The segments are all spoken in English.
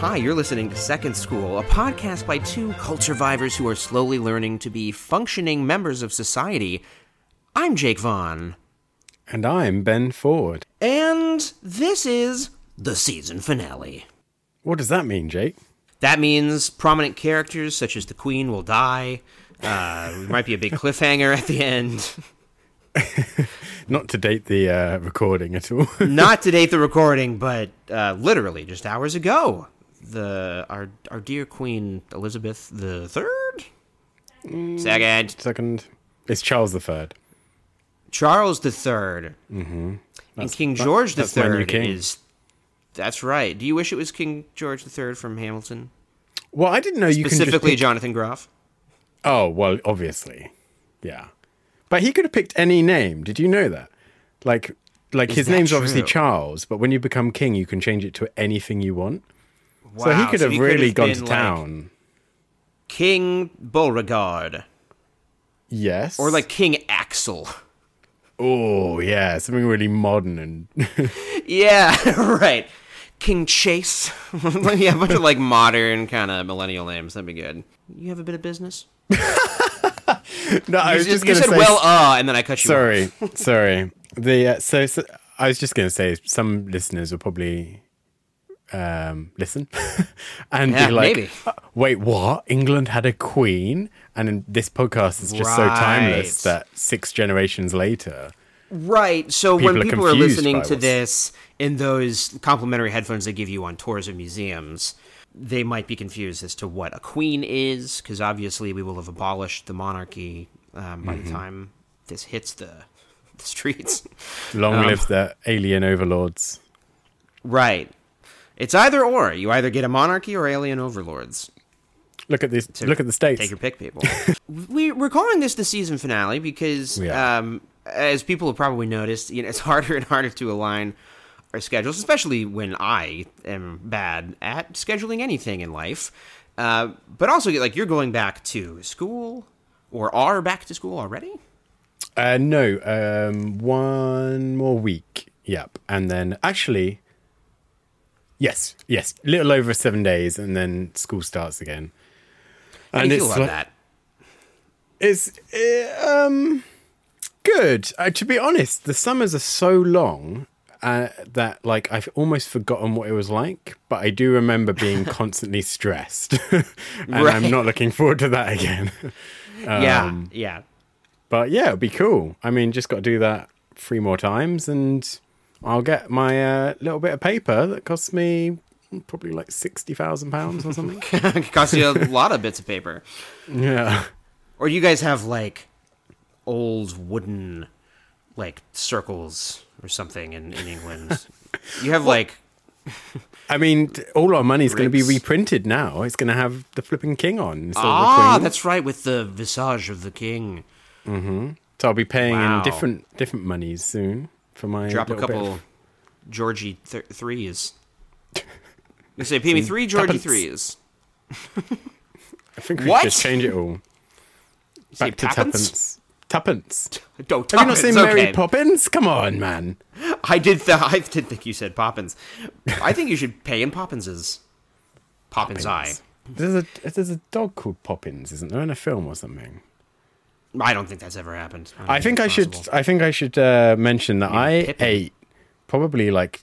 Hi, you're listening to Second School, a podcast by two cult survivors who are slowly learning to be functioning members of society. I'm Jake Vaughn. And I'm Ben Foard. And this is the season finale. What does that mean, Jake? That means prominent characters such as the Queen will die. Uh, there might be a big cliffhanger at the end. Not to date the uh, recording at all. Not to date the recording, but uh, literally just hours ago, the our our dear Queen Elizabeth the Third, second Second, it's Charles the Third. Charles the 3rd mm-hmm. and King George the Third is. That's right. Do you wish it was King George the Third from Hamilton, Well, I didn't know you specifically pick... Jonathan Groff? Oh, well, obviously, yeah. But he could have picked any name. Did you know that? Like, like Is his name's obviously? Charles, but when you become king, you can change it to anything you want. Wow, so he could have really gone to been, like, town. King Beauregard yes. or like King Axel. oh yeah, something really modern and Yeah, right. King Chase. yeah, a bunch of like modern kind of millennial names. That'd be good. You have a bit of business? no. I was just- just going to said say. well, uh, and then I cut you. off. sorry, sorry. The uh, so, so I was just going to say some listeners will probably um, listen and Yeah, be like, maybe. "Uh, "Wait, what? England had a queen?" And this podcast is just so timeless that six generations later, Right. So People when are people are listening to this in those complimentary headphones they give you on tours of museums, they might be confused as to what a queen is, because obviously we will have abolished the monarchy um, by Mm-hmm. the time this hits the, the streets. long Um, live the alien overlords. Right. It's either or. You either get a monarchy or alien overlords. Look at this. Look at the states. Take your pick, people. we, we're calling this the season finale because, um, as people have probably noticed, you know, it's harder and harder to align our schedules, especially when I am bad at scheduling anything in life. Uh, but also, like, you're going back to school or are back to school already? Uh, no, um, one more week. Yep, and then actually, yes, yes, little over seven days, and then school starts again. How do you feel about like- that? It's um good. Uh, to be honest, the summers are so long uh, that like I've almost forgotten what it was like. But I do remember being constantly stressed, and Right. I'm not looking forward to that again. yeah, Um, yeah. But yeah, it'd be cool. I mean, just got to do that three more times, and I'll get my uh, little bit of paper that costs me probably like sixty thousand pounds or something. it costs you a lot of bits of paper. yeah. Or you guys have, like, old wooden, like, circles or something in, in England? You have, like, I mean, all our money's going to be reprinted now. It's going to have the flipping king on Ah, of the queen. that's right, with the visage of the king. So I'll be paying Wow. in different different monies soon for my Drop a couple of- Georgie th- threes. You say, pay me three Georgie threes. I think we What? should just change it all You back to tuppence? tuppence. Tuppence. Don't Have you not seen Mary. Poppins? Come on, man. I did. Th- I did think you said Poppins. I think you should pay in Poppins's. Poppins, eye. There's a there's a dog called Poppins, isn't there, in a film or something? I don't think that's ever happened. don't I think I should. I think I should uh, mention that I Pippin. ate probably like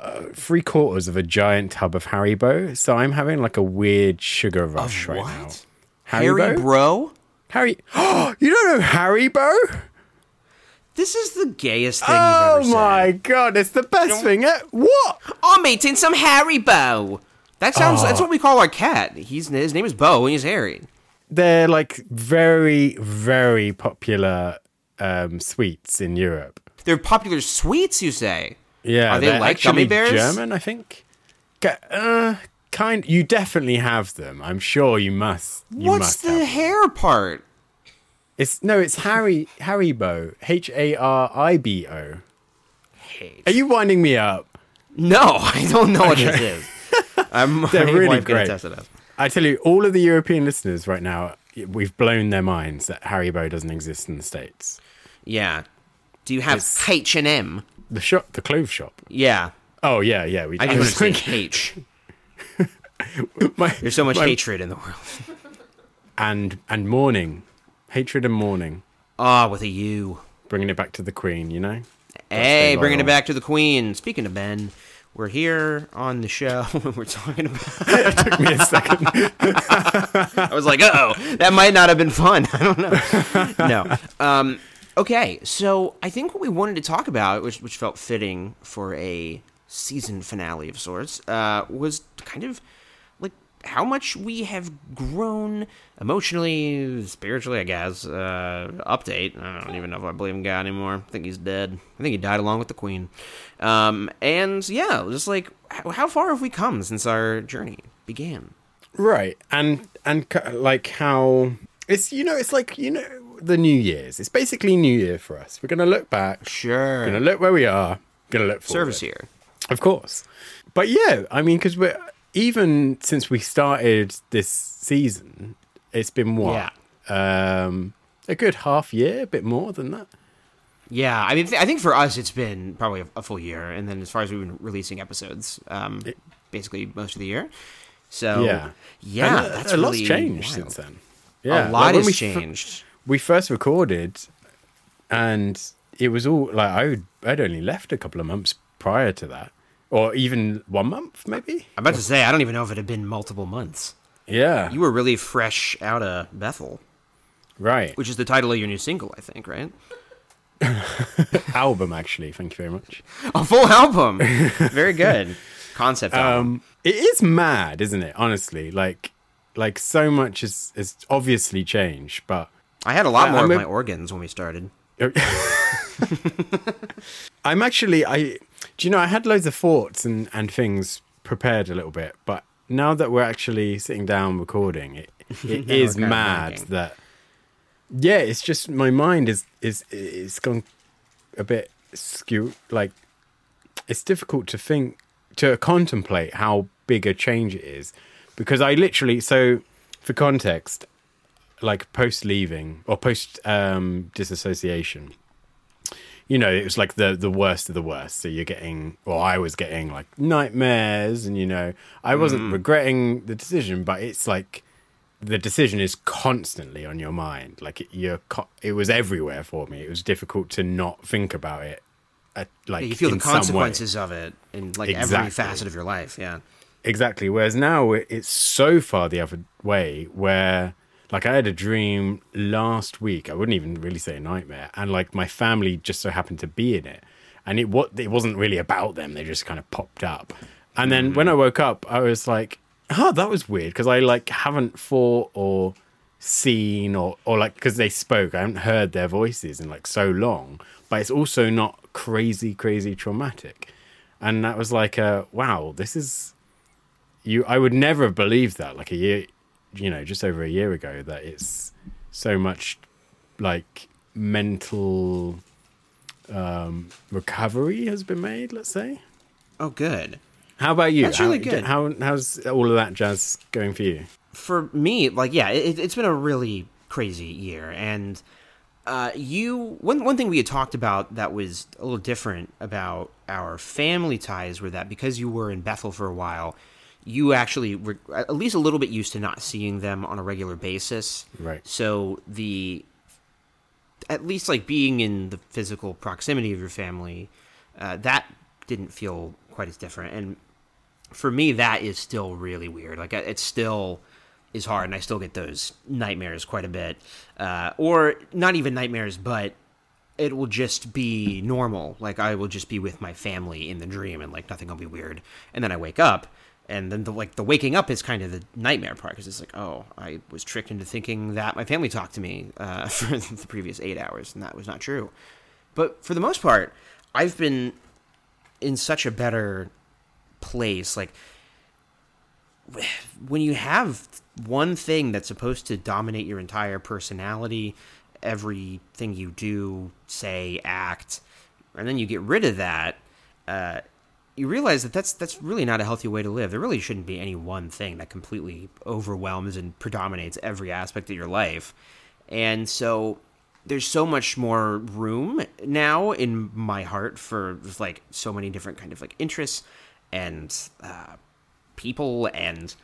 uh, three quarters of a giant tub of Haribo. So I'm having like a weird sugar rush right now. What? Harry Haribo? Bro? Harry, you don't know Haribo? This is the gayest thing Oh you've ever my said. god, it's the best thing. e- What? I'm eating some Haribo. That sounds. Oh. That's what we call our cat. He's his name is Bo and he's hairy. They're like very, very popular um, sweets in Europe. They're popular sweets, you say? Yeah, Are they like gummy bears? German, I think. Uh, kind. You definitely have them. I'm sure you must. You What's must the have them. hair part? It's no, it's Harry Haribo. H A R I B O. Are you winding me up? No, I don't know what this is. I'm They're really great. attest to that. I tell you, all of the European listeners right now, we've blown their minds that Haribo doesn't exist in the states. Yeah. Do you have H and M? The shop, the clothes shop. Yeah. Oh yeah, yeah. We, I I didn't was want to say thinking- H. My- There's so much my- hatred in the world. and and mourning, hatred and mourning, Ah, with a U. bringing it back to the Queen. You know. Hey, bringing it back to the Queen. Speaking of Ben, we're here on the show. and we're talking about. it Took me a second. I was like, oh, that might not have been fun. I don't know. no. Um, okay, so I think what we wanted to talk about, which which felt fitting for a season finale of sorts, uh, was kind of how much we have grown emotionally, spiritually, I guess. Uh, update. I don't even know if I believe in God anymore. I think he's dead. I think he died along with the Queen. Um, and yeah, just like how, how far have we come since our journey began? Right, and and like how it's you know it's like you know the New Year's. It's basically New Year for us. We're gonna look back. Sure. Gonna look where we are. Gonna look forward. Service here. of course. But yeah, I mean, because we're even since we started this season, it's been what um, a good half year, a bit more than that. Yeah, I mean, th- I think for us it's been probably a, a full year, and then as far as we've been releasing episodes, um, basically most of the year. So Yeah. yeah, And a- that's a lot's really changed wild. since then. Yeah, a lot when has we changed. we first recorded, and it was all like I would, I'd only left a couple of months prior to that, or even one month maybe. I'm about to say I don't even know if it had been multiple months. Yeah, You were really fresh out of Bethel, right. which is the title of your new single, I think, right? Album actually. Thank you very much. A full album, very good concept album. Um, it is mad, isn't it? Honestly, like, like so much has has obviously changed, but I had a lot I- more I'm of a- my organs when we started. I'm actually I do you know I had loads of thoughts and and things prepared a little bit, but now that we're actually sitting down recording, it it Now is we're kind of mad thinking. that yeah, it's just my mind is is it's gone a bit skew like it's difficult to think to contemplate how big a change it is because I literally so for context like post leaving or post um disassociation you know, it was like the the worst of the worst. So you're getting, or I was getting like nightmares, and you know, I wasn't mm. regretting the decision, but it's like the decision is constantly on your mind. Like it, you're, co- it was everywhere for me. It was difficult to not think about it. At, like you feel the in some way. consequences of it in like every facet of your life. Yeah. Exactly. Whereas now it's so far the other way where like I had a dream last week. I wouldn't even really say a nightmare. And like my family just so happened to be in it. And it what it wasn't really about them. They just kind of popped up. And then when I woke up, I was like, "Oh, that was weird," because I like haven't thought or seen or or like because they spoke. I haven't heard their voices in like so long. But it's also not crazy, crazy traumatic. And that was like, uh, wow, this is you i would never have believed that like a year you know just over a year ago that it's so much like mental um recovery has been made let's say Oh, good. how about you That's how, really good. how how's all of that jazz going for you for me, like yeah, it, it's been a really crazy year, and uh, you one one thing we had talked about that was a little different about our family ties were that because you were in Bethel for a while, you actually were at least a little bit used to not seeing them on a regular basis. Right. So the at least like being in the physical proximity of your family, uh, that didn't feel quite as different, and for me that is still really weird. Like it still is hard and i still get those nightmares quite a bit. Uh, or not even nightmares but it will just be normal. Like i will just be with my family in the dream and like nothing will be weird. And then i wake up and then the like the waking up is kind of the nightmare part because it's like oh i was tricked into thinking that my family talked to me uh, for the previous eight hours and that was not true. But for the most part i've been in such a better place like when you have one thing that's supposed to dominate your entire personality everything you do say act and then you get rid of that uh, you realize that that's that's really not a healthy way to live. There really shouldn't be any one thing that completely overwhelms and predominates every aspect of your life. And so there's so much more room now in my heart for like so many different kind of like interests and uh, people. And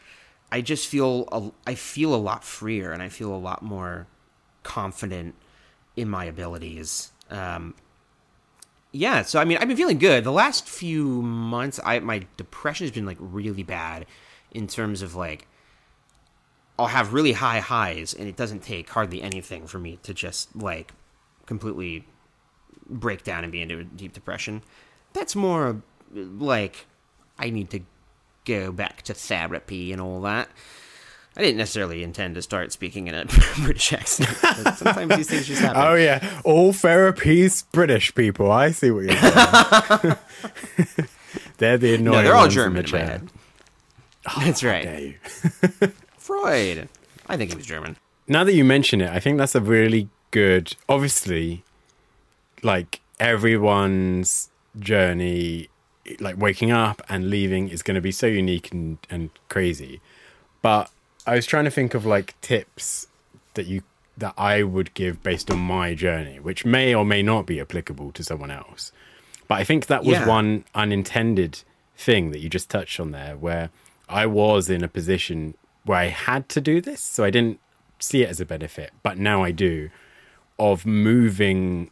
I just feel a, I feel a lot freer and I feel a lot more confident in my abilities. Um, yeah, so I mean, I've been feeling good. The last few months, I my depression has been like really bad in terms of like I'll have really high highs, and it doesn't take hardly anything for me to just like completely break down and be into a deep depression. That's more like I need to go back to therapy and all that. I didn't necessarily intend to start speaking in a British accent. Sometimes these things just happen. Oh yeah, all therapies British people. I see what you're saying. they're the annoying. no, they're all German in in my head. That's oh, right. Freud. I think he was German. Now that you mention it, I think that's a really good. Obviously, like everyone's journey, like waking up and leaving, is going to be so unique and and crazy. But I was trying to think of like tips that you that I would give based on my journey, which may or may not be applicable to someone else. But I think that was Yeah. one unintended thing that you just touched on there, where I was in a position where I had to do this, so I didn't see it as a benefit, but now I do, of moving,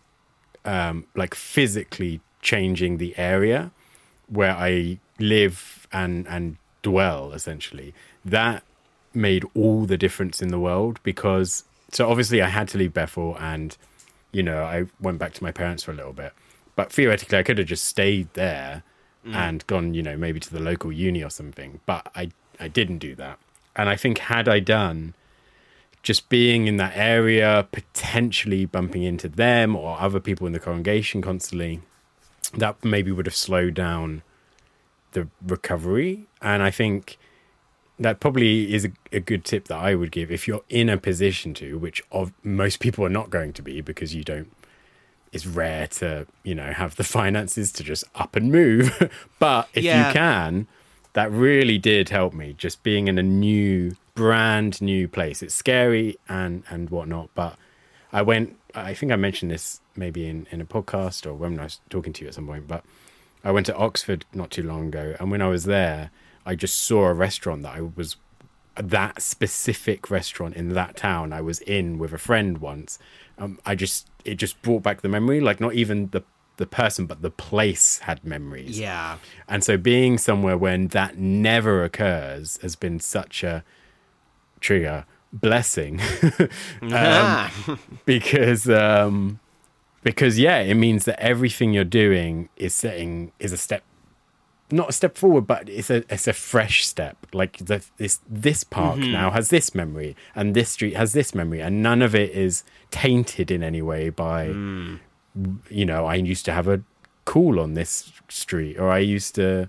um, like physically changing the area where I live and and dwell essentially. That made all the difference in the world because so obviously I had to leave Bethel and you know I went back to my parents for a little bit, but theoretically I could have just stayed there mm. and gone you know maybe to the local uni or something, but I I didn't do that, and I think had I done just being in that area, potentially bumping into them or other people in the congregation constantly, that maybe would have slowed down the recovery. And I think that probably is a, a good tip that I would give if you're in a position to, which of most people are not going to be because you don't. It's rare to you know have the finances to just up and move, but if Yeah. you can, that really did help me. Just being in a new, brand new place. It's scary and and whatnot, but I went. I think I mentioned this maybe in in a podcast or when I was talking to you at some point, but I went to Oxford not too long ago, and when I was there, I just saw a restaurant that I was that specific restaurant in that town I was in with a friend once. Um, I just it just brought back the memory, like not even the the person, but the place had memories. Yeah. And so being somewhere when that never occurs has been such a trigger blessing Ah. because um because yeah it means that everything you're doing is setting is a step not a step forward but it's a it's a fresh step like the, this this park now has this memory and this street has this memory and none of it is tainted in any way by you know i used to have a cool on this street or i used to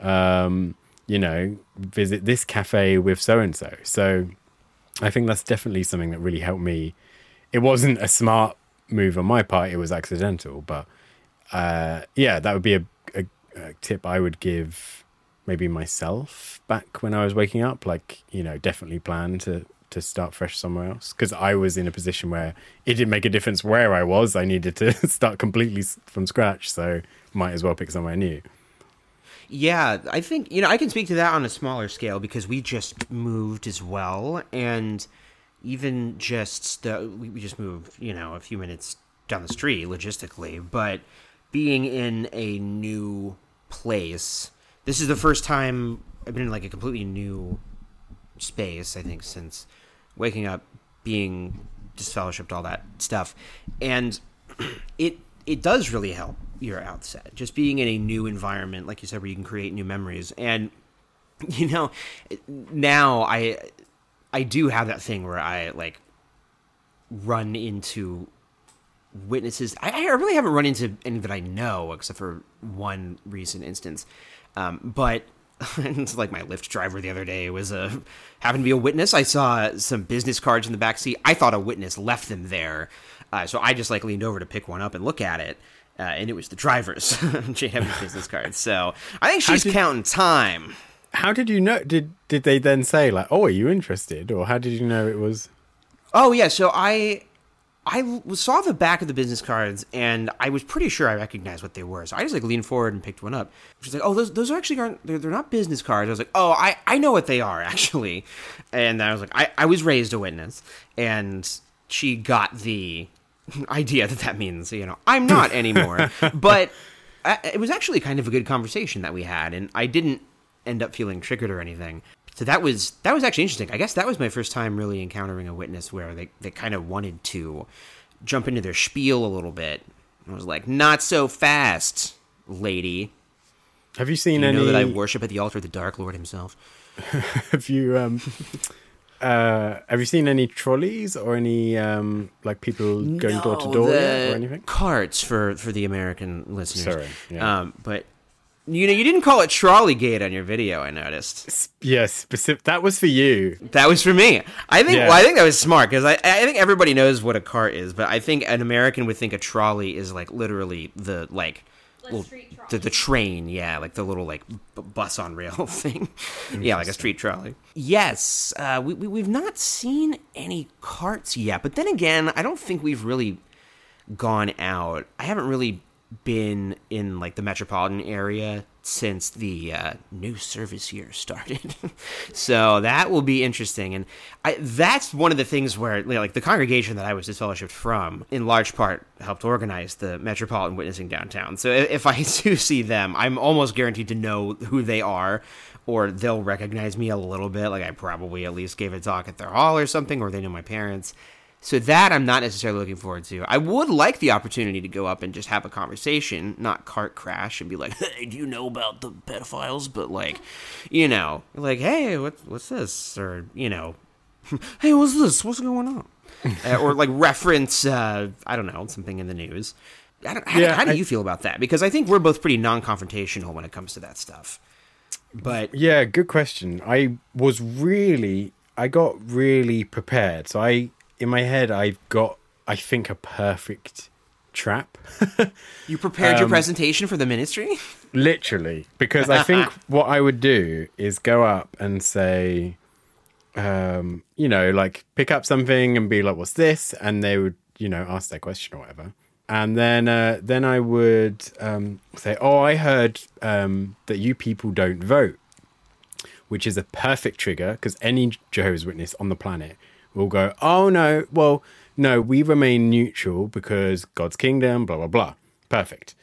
um you know visit this cafe with so and so so I think that's definitely something that really helped me. It wasn't a smart move on my part; it was accidental. But uh, yeah, that would be a, tip I would give maybe myself back when I was waking up. Like you know, definitely plan to to start fresh somewhere else because I was in a position where it didn't make a difference where I was. I needed to start completely from scratch, so might as well pick somewhere new. Yeah, I think you know I can speak to that on a smaller scale because we just moved as well, and even just the, we just moved, you know, a few minutes down the street logistically, but being in a new place, this is the first time I've been in like a completely new space. I think since waking up, being disfellowshipped, all that stuff, and it it does really help your outset. Just being in a new environment, like you said, where you can create new memories. And you know, now I I do have that thing where I like run into witnesses. I, I really haven't run into any that I know, except for one recent instance. Um, but it's like my Lyft driver the other day was a happened to be a witness. I saw some business cards in the back seat. I thought a witness left them there, uh, so I just like leaned over to pick one up and look at it. Uh, and it was the driver's JW business card. So I think she's did- counting time. How did you know? Did did they then say like, "Oh, are you interested?" Or how did you know it was? Oh yeah, so I I saw the back of the business cards and I was pretty sure I recognized what they were. So I just like leaned forward and picked one up. She's like, "Oh, those those are actually aren't they're, they're not business cards." I was like, "Oh, I I know what they are actually," and I was like, "I I was raised a witness," and she got the idea that that means you know I'm not anymore, but. I, it was actually kind of a good conversation that we had, and I didn't end up feeling triggered or anything. So that was that was actually interesting. I guess that was my first time really encountering a witness where they, they kind of wanted to jump into their spiel a little bit. I was like, not so fast, lady. Have you seen You any? know that I worship at the altar of the Dark Lord himself. have you um, uh, have you seen any trolleys or any um, like people going door to door or anything? Carts for for the American listeners. Sorry, yeah. Um, but you know, you didn't call it trolley gate on your video. I noticed. Yes, specific. That was for you. That was for me. I think. Yeah. Well, I think that was smart because I, I think everybody knows what a cart is, but I think an American would think a trolley is like literally the like. Like little- the, the train, yeah, like the little like b- bus on rail thing, yeah, like a street trolley. Yes, uh, we, we we've not seen any carts yet, but then again, I don't think we've really gone out. I haven't really been in like the metropolitan area since the uh, new service year started. so that will be interesting, and I, that's one of the things where like the congregation that I was disfellowshipped from, in large part, helped organize the metropolitan witnessing downtown. So if I do see them, I'm almost guaranteed to know who they are. Or they'll recognize me a little bit, like I probably at least gave a talk at their hall or something, or they know my parents. So that I'm not necessarily looking forward to. I would like the opportunity to go up and just have a conversation, not cart crash and be like, "Hey, do you know about the pedophiles?" But like, you know, like, "Hey, what, what's this?" Or you know, "Hey, what's this? What's going on?" uh, or like reference, uh, I don't know, something in the news. I don't, how, Yeah, how do I- you feel about that? Because I think we're both pretty non-confrontational when it comes to that stuff. But Yeah, good question. I was really, I got really prepared. So I, in my head, I've got, I think, a perfect trap. you prepared your Um, presentation for the ministry. Literally, because I think what I would do is go up and say, um, you know, like pick up something and be like, "What's this?" And they would, you know, ask their question or whatever. And then, uh, then I would um, say, "Oh, I heard um, that you people don't vote," which is a perfect trigger because any Jehovah's Witness on the planet will go, "Oh no, well, no, we remain neutral because God's kingdom, blah blah blah." Perfect.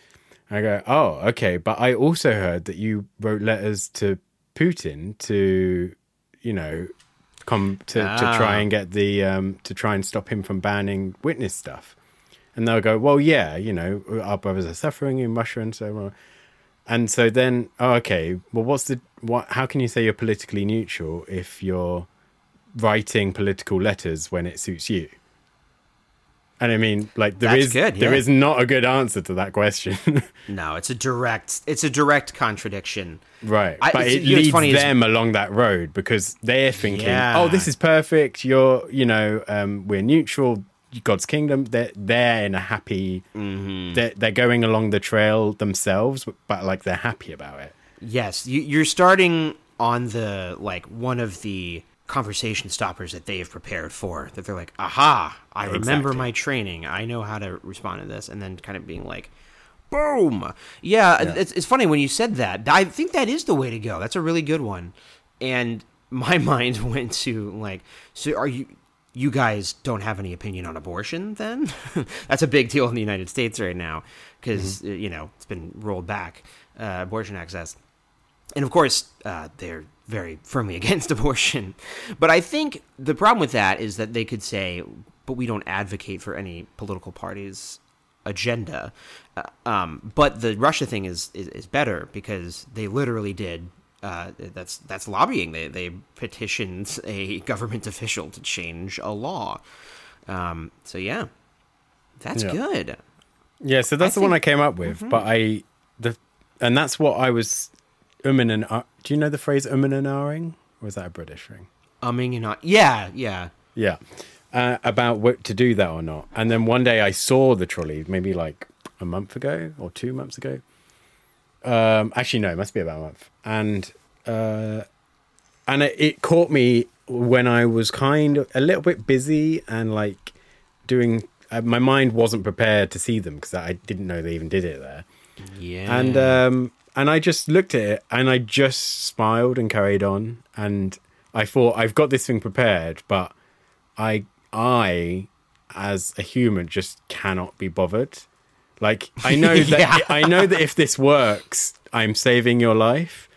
I go, oh, okay. But I also heard that you wrote letters to Putin to, you know, come to, to Ah. try and get the um, to try and stop him from banning witness stuff. And they'll go, well, yeah, you know, our brothers are suffering in Russia and so on. And so then, oh, okay, well, what's the what? How can you say you're politically neutral if you're writing political letters when it suits you? And I mean, like there That's is good, yeah. is not a good answer to that question. No, it's a direct. It's a direct contradiction. Right. I- but it leads them along that road because they're thinking, Yeah. oh, this is perfect. You're, you know, um, we're neutral. God's kingdom. They're, they're in a happy, Mm-hmm. they're, they're going along the trail themselves, but like they're happy about it. Yes, you, you're starting on the like one of the conversation stoppers that they have prepared for. That they're like, aha, I remember my training. I know how to respond to this, and then kind of being like. Boom! Yeah, It's, it's funny when you said that. I think that is the way to go. That's a really good one. And my mind went to like, so are you? You guys don't have any opinion on abortion? Then that's a big deal in the United States right now because you know it's been rolled back uh, abortion access and of course uh, they're very firmly against abortion but i think the problem with that is that they could say but we don't advocate for any political party's agenda uh, um, but the russia thing is, is, is better because they literally did uh, that's that's lobbying. They they petitioned a government official to change a law. Um, so yeah, that's Yeah. good. Yeah, so that's I the one I Mm-hmm. came up with. But I, the, and that's what I was, umming and, do you know the phrase umming and? Or is that a British thing? Umming and not. Yeah, yeah. Yeah. Uh, about what to do that or not. And then one day I saw the trolley, maybe like a month ago or two months ago. Um, actually, no, it must be about a month. And uh, and it, it caught me when I was kind of a little bit busy and like doing uh, my mind wasn't prepared to see them because I didn't know they even did it there. Yeah. And um, and I just looked at it and I just smiled and carried on. And I thought I've got this thing prepared, but I I as a human just cannot be bothered. Like I know that Yeah. I know that if this works, I'm saving your life,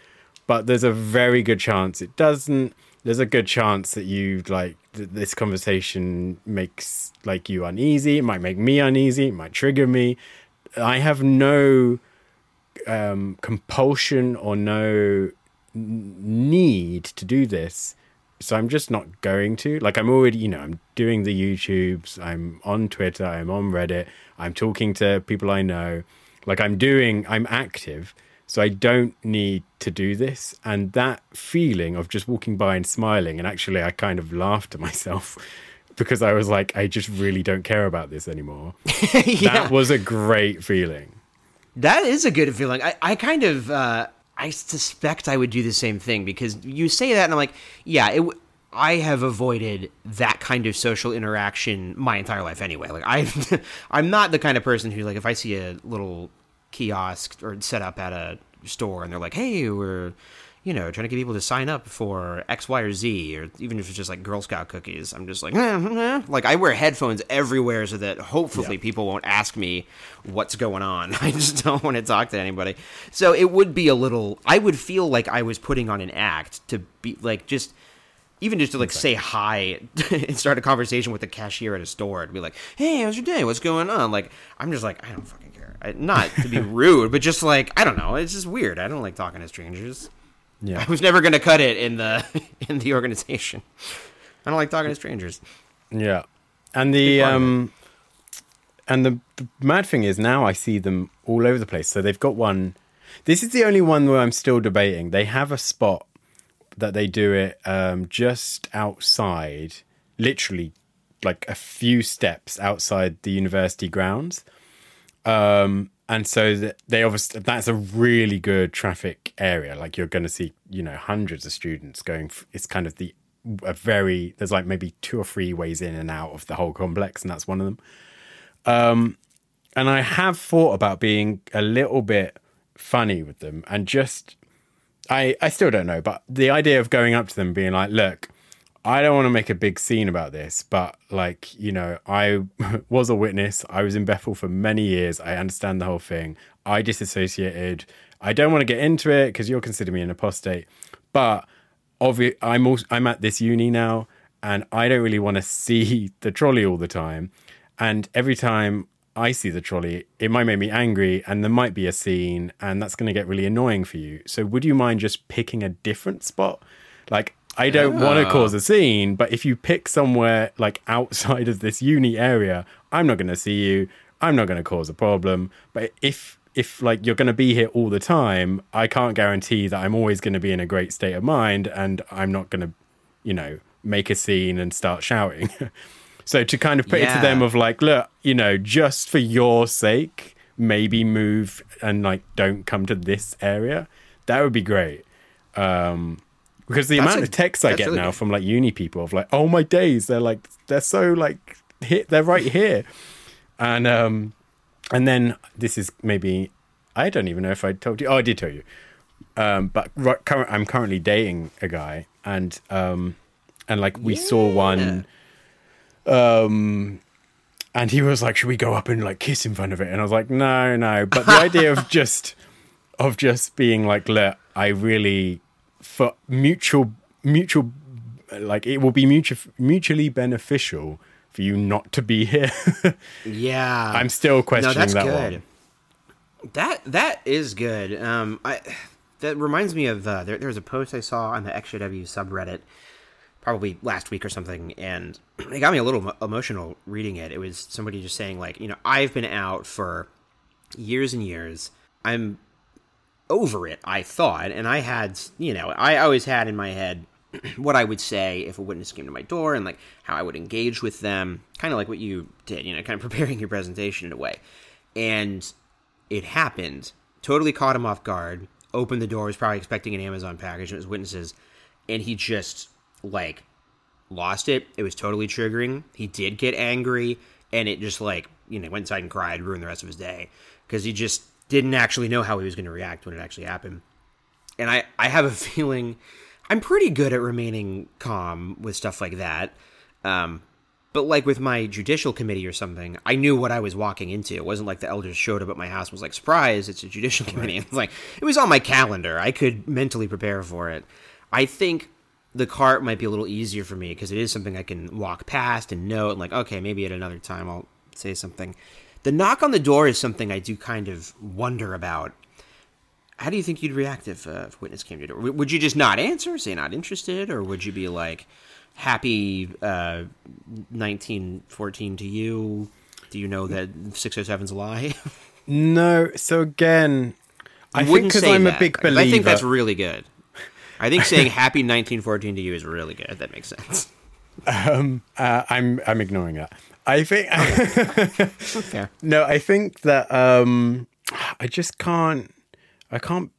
but there's a very good chance it doesn't. There's a good chance that you like th- this conversation makes like you uneasy. It might make me uneasy. It might trigger me. I have no um, compulsion or no need to do this. So I'm just not going to. Like I'm already, you know, I'm doing the YouTubes. I'm on Twitter. I'm on Reddit. I'm talking to people I know. Like I'm doing. I'm active. So I don't need to do this. And that feeling of just walking by and smiling, and actually I kind of laughed to myself because I was like, I just really don't care about this anymore. yeah. That was a great feeling. That is a good feeling. I, I kind of, uh, I suspect I would do the same thing because you say that and I'm like, yeah, it. I have avoided that kind of social interaction my entire life anyway. Like I, I'm not the kind of person who like if I see a little kiosk or set up at a store and they're like, hey, we're you know, trying to get people to sign up for X, Y, or Z, or even if it's just like Girl Scout cookies. I'm just like, eh, eh. like I wear headphones everywhere so that hopefully Yeah. people won't ask me what's going on. I just don't want to talk to anybody. So it would be a little. I would feel like I was putting on an act to be like just. Even just to like say hi and start a conversation with the cashier at a store and be like, "Hey, how's your day? What's going on?" Like, I'm just like, I don't fucking care. I, not to be rude, but just like I don't know. It's just weird. I don't like talking to strangers. Yeah. I was never going to cut it in the in the organization. I don't like talking to strangers. Yeah, and the Big part of um, and the, the mad thing is now I see them all over the place. So they've got one. This is the only one where I'm still debating. They have a spot that they do it um, just outside, literally like a few steps outside the university grounds. Um, and so they obviously that's a really good traffic area. Like you're going to see, you know, hundreds of students going. It's kind of the a very there's like maybe two or three ways in and out of the whole complex, and that's one of them. Um, and I have thought about being a little bit funny with them and just I I still don't know, but the idea of going up to them being like, look, I don't want to make a big scene about this, but like, you know, I was a witness. I was in Bethel for many years. I understand the whole thing. I disassociated. I don't want to get into it because you'll consider me an apostate. But obvi- I'm also, I'm at this uni now and I don't really want to see the trolley all the time. And every time I see the trolley, it might make me angry and there might be a scene and that's going to get really annoying for you. So would you mind just picking a different spot? Like I don't want to cause a scene, but if you pick somewhere like outside of this uni area, I'm not going to see you. I'm not going to cause a problem. But if if like you're going to be here all the time, I can't guarantee that I'm always going to be in a great state of mind and I'm not going to, you know, make a scene and start shouting. so to kind of put it to them of like, look, you know, just for your sake, maybe move and like don't come to this area. That would be great. Um because the That's amount a- of texts I get now from like uni people of like, oh my days, they're like they're so like hit they're right here. And um and then this is maybe I don't even know if I told you. Oh, I did tell you. Um, but right, current, I'm currently dating a guy, and um, and like we saw one, um, and he was like, "Should we go up and like kiss in front of it?" And I was like, "No, no." But the idea of just of just being like, "Look, I really for mutual mutual like it will be mutual mutually beneficial for you not to be here." Yeah, I'm still questioning no, that's that good. one. That that is good. Um, I that reminds me of uh, there. There was a post I saw on the XJW subreddit, probably last week or something, and it got me a little emo- emotional reading it. It was somebody just saying like, you know, I've been out for years and years. I'm over it. I thought, and I had, you know, I always had in my head what I would say if a witness came to my door and like how I would engage with them, kind of like what you did, you know, kind of preparing your presentation in a way. And it happened. Totally caught him off guard. Opened the door. Was probably expecting an Amazon package. And it was witnesses, and he just like lost it. It was totally triggering. He did get angry, and it just like you know went inside and cried, ruined the rest of his day because he just didn't actually know how he was going to react when it actually happened. And I I have a feeling I'm pretty good at remaining calm with stuff like that. Um, but like with my judicial committee or something, I knew what I was walking into. It wasn't like the elders showed up at my house was like, "Surprise! It's a judicial committee." It's like it was on my calendar. I could mentally prepare for it. I think the cart might be a little easier for me because it is something I can walk past and know and like, okay, maybe at another time I'll say something. The knock on the door is something I do kind of wonder about. How do you think you'd react if, uh, witness came to your door? Would you just not answer, say not interested, or would you be like, happy uh, 1914 to you? Do you know that 607's a lie? No, so again, I think wouldn't because I'm that, a big believer. I think that's really good. I think saying happy 1914 to you is really good. That makes sense. uh, I'm I'm ignoring that. I think Fair. no, I think that um, I just can't. I can't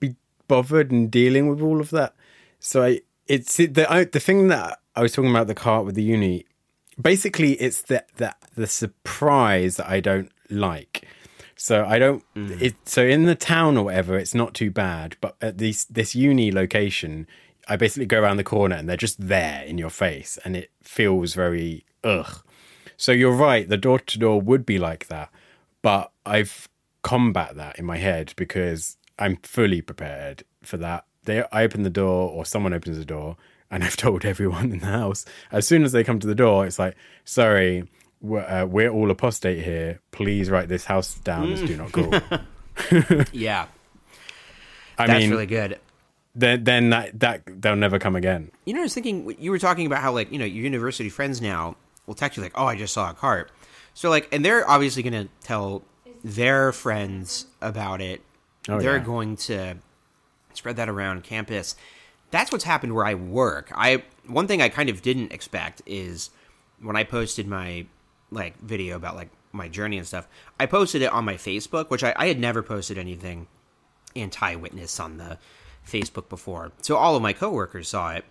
be bothered in dealing with all of that. So I, it's the I, the thing that I was talking about the cart with the uni. Basically, it's the the the surprise that I don't like. So I don't. It so in the town or whatever, it's not too bad. But at this this uni location, I basically go around the corner and they're just there in your face, and it feels very ugh. So you're right. The door to door would be like that, but I've combat that in my head because I'm fully prepared for that. They I open the door or someone opens the door, and I've told everyone in the house as soon as they come to the door, it's like, sorry, we're, uh, we're all apostate here. Please write this house down as do not call. Yeah, I that's mean, really good. then then that that they'll never come again. You know, I was thinking you were talking about how like you know your university friends now will text you like, "Oh, I just saw a cart," so like, and they're obviously going to tell their friends about it. Oh, they're yeah. going to spread that around campus. That's what's happened where I work. I one thing I kind of didn't expect is when I posted my like video about like my journey and stuff. I posted it on my Facebook, which I, I had never posted anything anti-witness on the Facebook before. So all of my coworkers saw it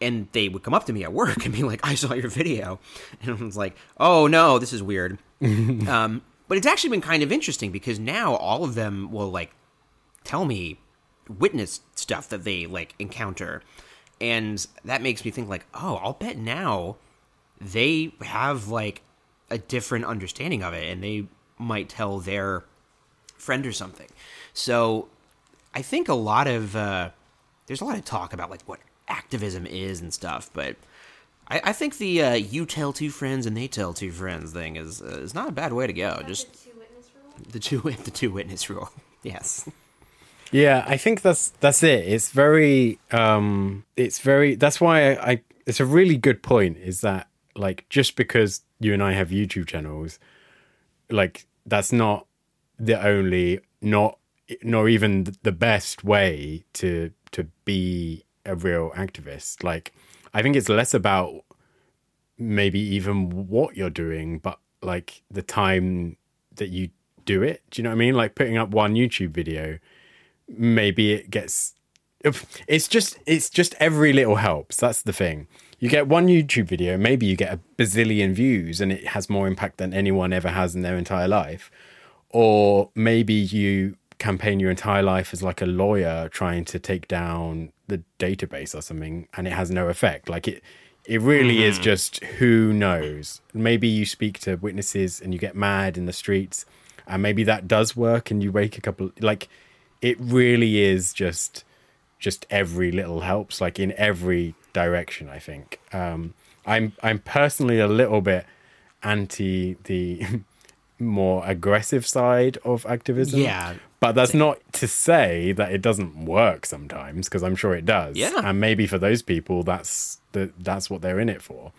and they would come up to me at work and be like, "I saw your video." And I was like, "Oh no, this is weird." um, but it's actually been kind of interesting because now all of them will like tell me witness stuff that they like encounter. And that makes me think like, "Oh, I'll bet now they have like a different understanding of it and they might tell their friend or something." So I think a lot of uh, there's a lot of talk about like what activism is and stuff, but I, I think the uh, you tell two friends and they tell two friends thing is uh, is not a bad way to go. Just the two witness rule. the two the two witness rule. Yes. Yeah, I think that's that's it. It's very um it's very that's why I, I it's a really good point is that like just because you and I have YouTube channels like that's not the only not nor even the best way to to be a real activist. Like I think it's less about maybe even what you're doing, but like the time that you do it. Do you know what I mean? Like putting up one YouTube video, maybe it gets. It's just it's just every little helps. That's the thing. You get one YouTube video, maybe you get a bazillion views, and it has more impact than anyone ever has in their entire life. Or maybe you campaign your entire life as like a lawyer trying to take down the database or something, and it has no effect. Like it, it really is just who knows. Maybe you speak to witnesses and you get mad in the streets, and maybe that does work, and you wake a couple. Like it really is just just every little helps like in every direction i think um i'm i'm personally a little bit anti the more aggressive side of activism Yeah. But that's not to say that it doesn't work sometimes because i'm sure it does Yeah. and maybe for those people that's the that's what they're in it for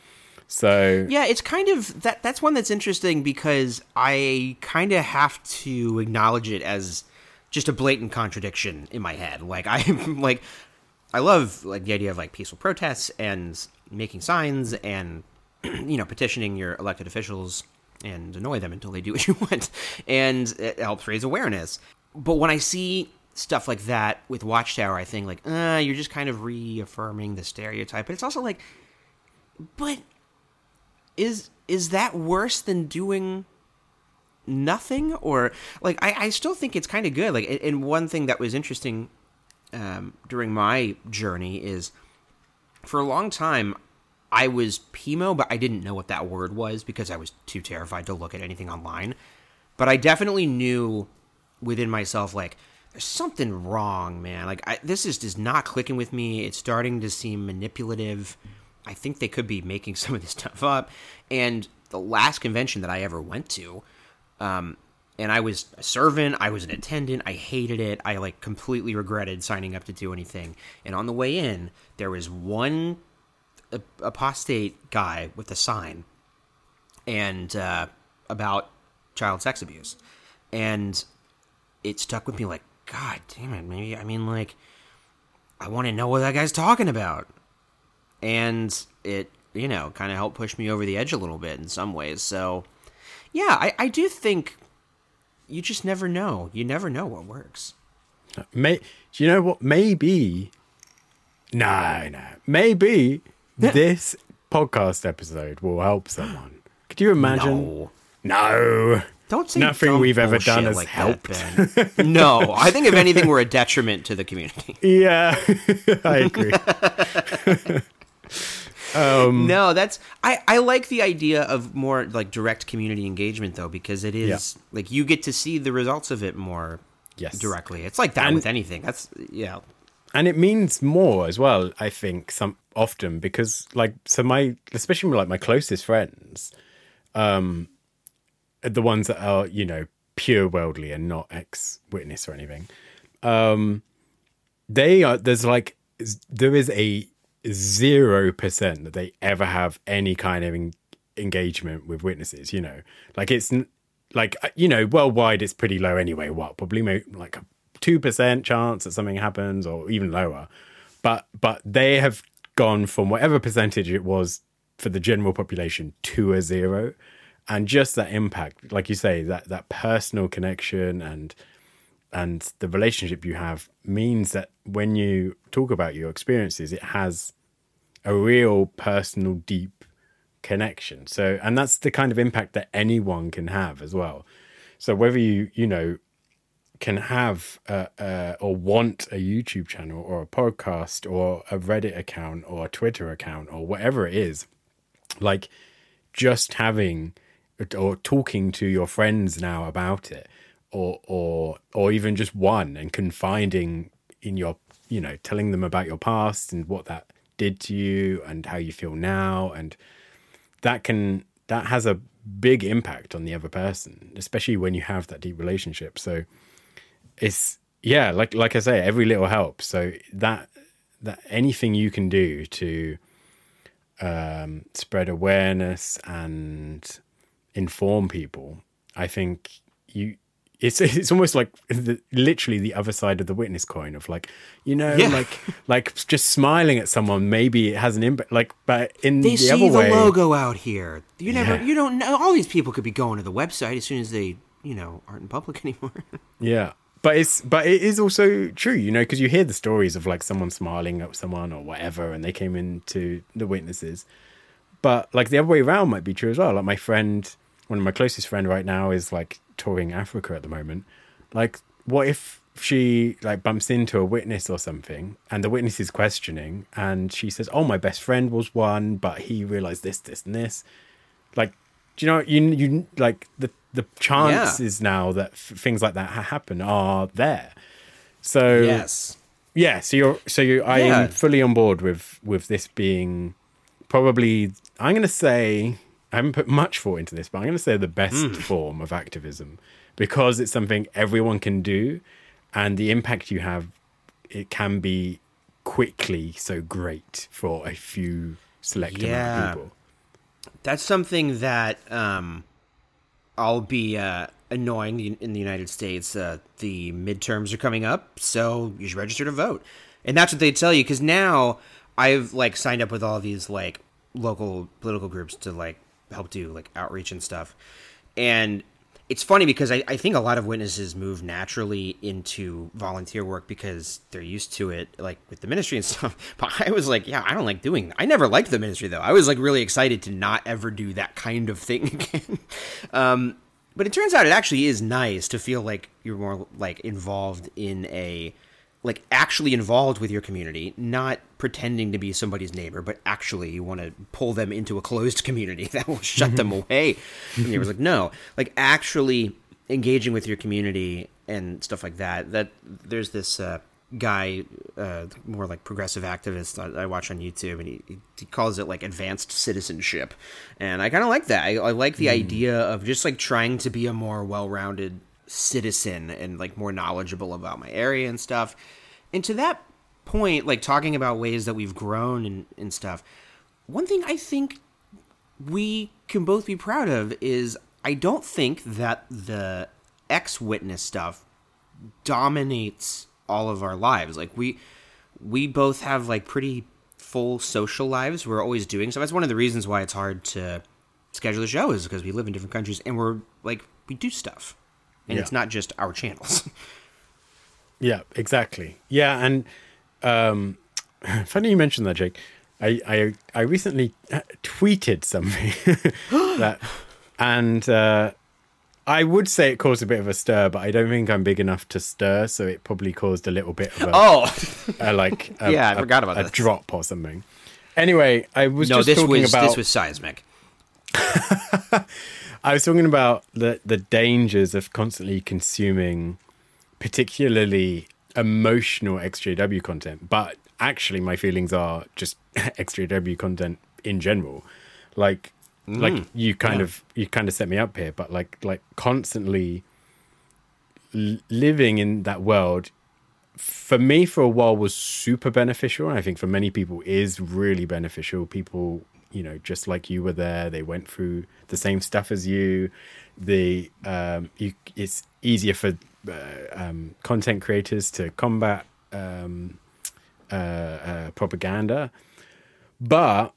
so Yeah, it's kind of that. That's one that's interesting because I kind of have to acknowledge it as just a blatant contradiction in my head. Like I'm like, I love like the idea of like peaceful protests and making signs and you know petitioning your elected officials and annoy them until they do what you want, and it helps raise awareness. But when I see stuff like that with Watchtower, I think like, uh, you're just kind of reaffirming the stereotype. But it's also like, but is is that worse than doing nothing or like I, I still think it's kind of good like and one thing that was interesting um, during my journey is for a long time I was PMO, but I didn't know what that word was because I was too terrified to look at anything online. But I definitely knew within myself, like, there's something wrong, man. Like, I, this is just not clicking with me. It's starting to seem manipulative. I think they could be making some of this stuff up. And the last convention that I ever went to, um, and I was a servant, I was an attendant, I hated it. I like completely regretted signing up to do anything. And on the way in, there was one apostate guy with a sign and uh, about child sex abuse. And it stuck with me like, God damn it, maybe I mean like I want to know what that guy's talking about. And it, you know, kind of helped push me over the edge a little bit in some ways. So yeah, I, I do think you just never know. You never know what works. May do you know what? Maybe no, no. Maybe this podcast episode will help someone. Could you imagine? No. No. Don't say Nothing we've ever done has like helped. That, no, I think if anything, we're a detriment to the community. Yeah, I agree. Um, no, that's I I like the idea of more like direct community engagement though because it is like you get to see the results of it more Yes. directly. It's like that And- with anything. That's yeah. and it means more as well i think some often because like so my especially like my closest friends um the ones that are you know pure worldly and not ex witness or anything um they are there's like there is a zero percent that they ever have any kind of en- engagement with witnesses you know? Like it's like uh, you know worldwide it's pretty low anyway what probably like a 2% chance that something happens or even lower. But but they have gone from whatever percentage it was for the general population to a zero and just that impact like you say that that personal connection and and the relationship you have means that when you talk about your experiences it has a real personal deep connection. So and that's the kind of impact that anyone can have as well. So whether you you know can have uh, uh, or want a YouTube channel or a podcast or a Reddit account or a Twitter account or whatever it is, like just having or talking to your friends now about it, or or or even just one and confiding in your you know telling them about your past and what that did to you and how you feel now. And that can that has a big impact on the other person especially when you have that deep relationship. So it's yeah like like i say every little helps so that that anything you can do to um spread awareness and inform people i think you it's it's almost like the, literally the other side of the witness coin of like you know Yeah. like like just smiling at someone maybe it has an impact like but in They the see other the way logo out here. You never Yeah. you don't know all these people could be going to the website as soon as they, you know, aren't in public anymore. Yeah. But it's but it is also true, you know, because you hear the stories of like someone smiling at someone or whatever, and they came into the witnesses. But like the other way around might be true as well. Like my friend, one of my closest friend right now is like touring Africa at the moment. Like, what if she like bumps into a witness or something, and the witness is questioning, and she says, "Oh, my best friend was one, but he realized this, this, and this." Like, do you know you you like the the chances now that f- things like that ha- happen are there. So yes. yeah, so you're so you I Yeah. am fully on board with with this being probably I'm going to say I haven't put much thought into this, but I'm going to say the best Hmm. form of activism because it's something everyone can do, and the impact you have it can be quickly so great for a few select amount Yeah. of people. That's something that um, I'll be uh, annoying in in the United States. Uh, the midterms are coming up, so you should register to vote, and that's what they tell you. Because now I've like signed up with all these like local political groups to like help do like outreach and stuff, and it's funny because I, I think a lot of witnesses move naturally into volunteer work because they're used to it, like with the ministry and stuff. But I was like, yeah, I don't like doing. I never liked the ministry though. I was like really excited to not ever do that kind of thing again. um, but it turns out it actually is nice to feel like you're more like involved in a like actually involved with your community, not pretending to be somebody's neighbor, but actually you want to pull them into a closed community that will shut them away. And he was like, no, like actually engaging with your community and stuff like that. That there's this uh, guy, uh, more like progressive activist I, I watch on YouTube, and he, he calls it like advanced citizenship, and I kind of like that. I, I like the idea of just like trying to be a more well-rounded citizen and like more knowledgeable about my area and stuff. And to that point, like talking about ways that we've grown and, and stuff, one thing I think we can both be proud of is I don't think that the ex witness stuff dominates all of our lives. Like we we both have like pretty full social lives. We're always doing so. That's one of the reasons why it's hard to schedule the show is because we live in different countries and we're like we do stuff and Yeah. it's not just our channels. Yeah, exactly. Yeah, and um, funny you mentioned that, Jake. I I, I recently uh, tweeted something that, and uh, I would say it caused a bit of a stir, but I don't think I'm big enough to stir, so it probably caused a little bit of a, oh, a, like a, Yeah, I a- forgot about a this. drop or something. Anyway, I was no, just this talking was about this was seismic. I was talking about the the dangers of constantly consuming particularly emotional XJW content, but actually my feelings are just XJW content in general. Like mm. like you kind of you kind of set me up here, but like like constantly l- living in that world for me for a while was super beneficial and i think for many people is really beneficial. People you know just like you were there they went through the same stuff as you. The um you it's easier for uh, um content creators to combat um uh, uh propaganda. But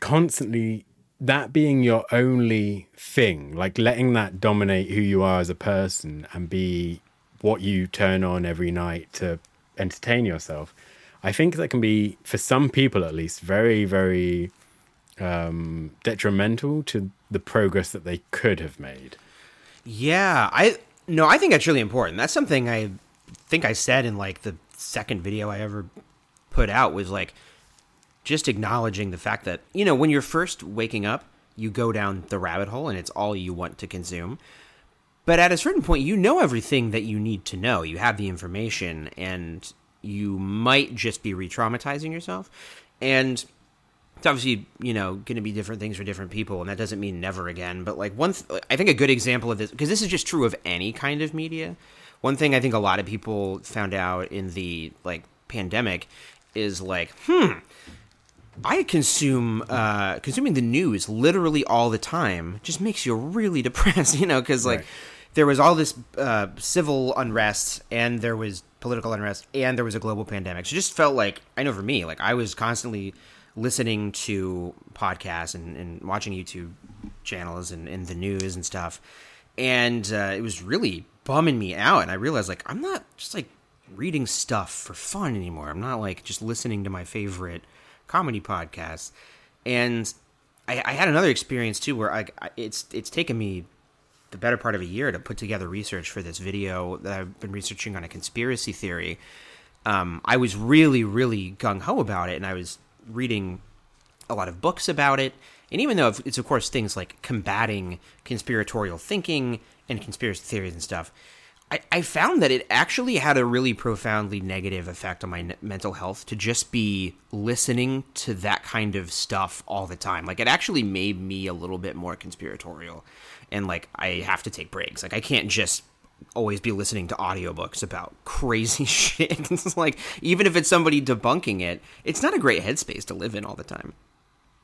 constantly that being your only thing like letting that dominate who you are as a person and be what you turn on every night to entertain yourself i think that can be for some people at least very very um detrimental to the progress that they could have made Yeah, I no, I think that's really important. That's something I think I said in like the second video I ever put out was like just acknowledging the fact that you know when you're first waking up, you go down the rabbit hole and it's all you want to consume. But at a certain point, you know everything that you need to know. You have the information, and you might just be re-traumatizing yourself. And it's obviously you know going to be different things for different people and that doesn't mean never again but like one th- i think a good example of this because this is just true of any kind of media one thing i think a lot of people found out in the like pandemic is like hmm I consume uh, consuming the news literally all the time just makes you really depressed, you know, because like Right. there was all this uh, civil unrest and there was political unrest and there was a global pandemic. So it just felt like I know for me, like I was constantly listening to podcasts and, and watching YouTube channels and, and the news and stuff, and uh, it was really bumming me out. And I realized like I'm not just like reading stuff for fun anymore. I'm not like just listening to my favorite comedy podcasts. And I, I had another experience too, where I, it's it's taken me the better part of a year to put together research for this video that I've been researching on a conspiracy theory. Um, I was really, really gung ho about it, and I was reading a lot of books about it. And even though it's, of course, things like combating conspiratorial thinking and conspiracy theories and stuff, I, I found that it actually had a really profoundly negative effect on my n- mental health to just be listening to that kind of stuff all the time. Like, it actually made me a little bit more conspiratorial. And, like, I have to take breaks. Like, I can't just always be listening to audiobooks about crazy shit. it's like, even if it's somebody debunking it, it's not a great headspace to live in all the time.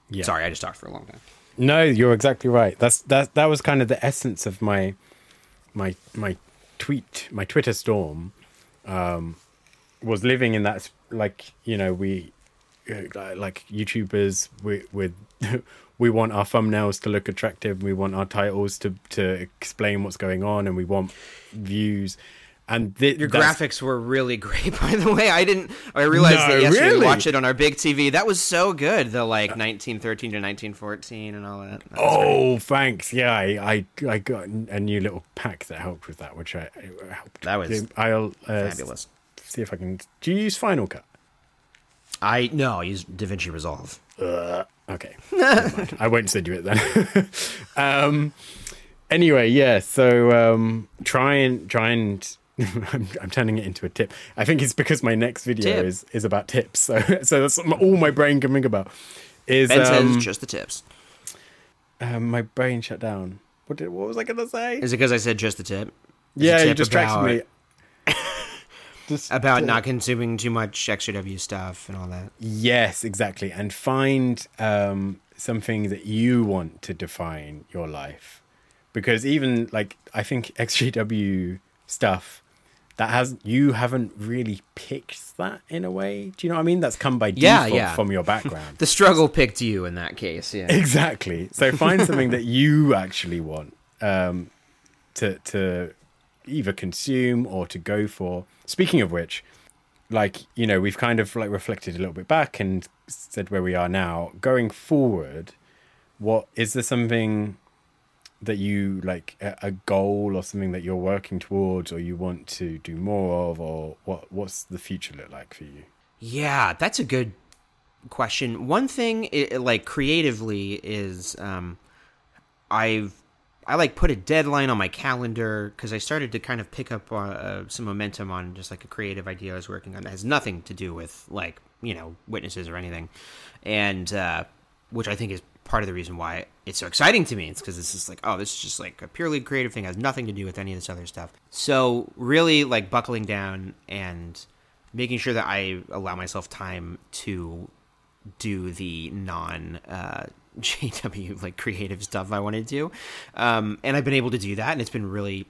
yeah Sorry, I just talked for a long time. No, you're exactly right. That's that that was kind of the essence of my my my tweet, my Twitter storm um was living in that like, you know, we uh, like YouTubers we with we want our thumbnails to look attractive, we want our titles to to explain what's going on, and we want views. And th- Your graphics were really great, by the way. I didn't. I realized No, that yesterday. really? We watched it on our big TV. That was so good. The like 1913 to 1914 and all that. that was great. Oh, thanks. Yeah, I, I I got a new little pack that helped with that, which I I helped. That was I'll uh, fabulous. see if I can. Do you use Final Cut? I no, I used DaVinci Resolve. Uh, okay, I won't send you it then. um, anyway, yeah. So um, try and try and. I'm, I'm turning it into a tip. I think it's because my next video Tip. is is about tips. So so that's all my brain can think about. Is Ben um, says just the tips. um, my brain shut down. What did, what was I gonna say? Is it because I said just the tip? Is yeah, you distracted about, me. Just- about not consuming too much XJW stuff and all that. Yes, exactly. And find um, something that you want to define your life. Because even like I think XJW stuff that has you haven't really picked that in a way. Do you know what I mean? That's come by Yeah, default yeah. from your background. The struggle picked you in that case. Yeah. exactly. So find something that you actually want um, to to either consume or to go for. Speaking of which, like you know, we've kind of like reflected a little bit back and said where we are now. Going forward, what is there something that you like a, goal or something that you're working towards or you want to do more of or what what's the future look like for you Yeah, that's a good question. One thing, like creatively, is um, I've I like put a deadline on my calendar because I started to kind of pick up uh, uh, some momentum on just like a creative idea I was working on that has nothing to do with like you know witnesses or anything, and uh, which I think is part of the reason why it's so exciting to me. It's because this is like oh, this is just like a purely creative thing has nothing to do with any of this other stuff. So really like buckling down and making sure that I allow myself time to do the non uh, JW like creative stuff I want to do, um, and I've been able to do that, and it's been really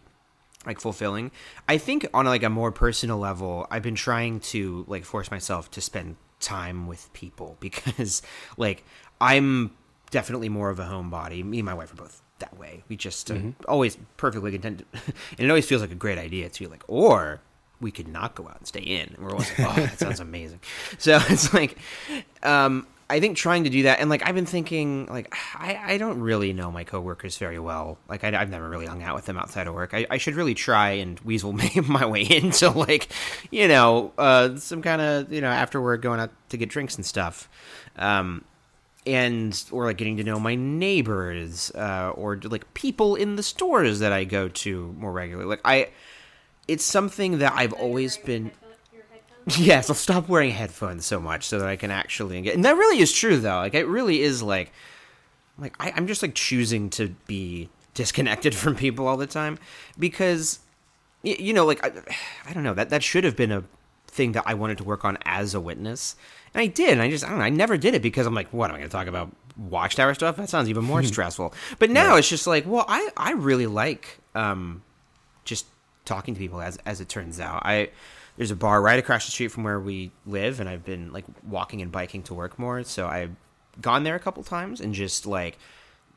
like fulfilling. I think on like a more personal level, I've been trying to like force myself to spend time with people because like I'm definitely more of a homebody. Me and my wife are both that way. We just uh, always perfectly content, and it always feels like a great idea too. Like or we could not go out and stay in. And we're always like, oh, that sounds amazing. So it's like, um, I think trying to do that, and like I've been thinking, like I, I don't really know my coworkers very well. Like I, have never really hung out with them outside of work. I, I should really try and weasel my way into like, you know, uh, some kind of you know after work going out to get drinks and stuff. Um, and or like getting to know my neighbors uh, or like people in the stores that I go to more regularly. Like I, it's something that I've always been. Yes, I'll stop wearing headphones so much so that I can actually get. And that really is true, though. Like it really is like, like I, I'm just like choosing to be disconnected from people all the time because, y- you know, like I, I don't know that that should have been a thing that I wanted to work on as a witness, and I did. And I just I don't know. I never did it because I'm like, what am I going to talk about? Watchtower stuff? That sounds even more stressful. But now it's just like, well, I I really like um just talking to people as as it turns out. I there's a bar right across the street from where we live and I've been like walking and biking to work more, so I've gone there a couple times and just like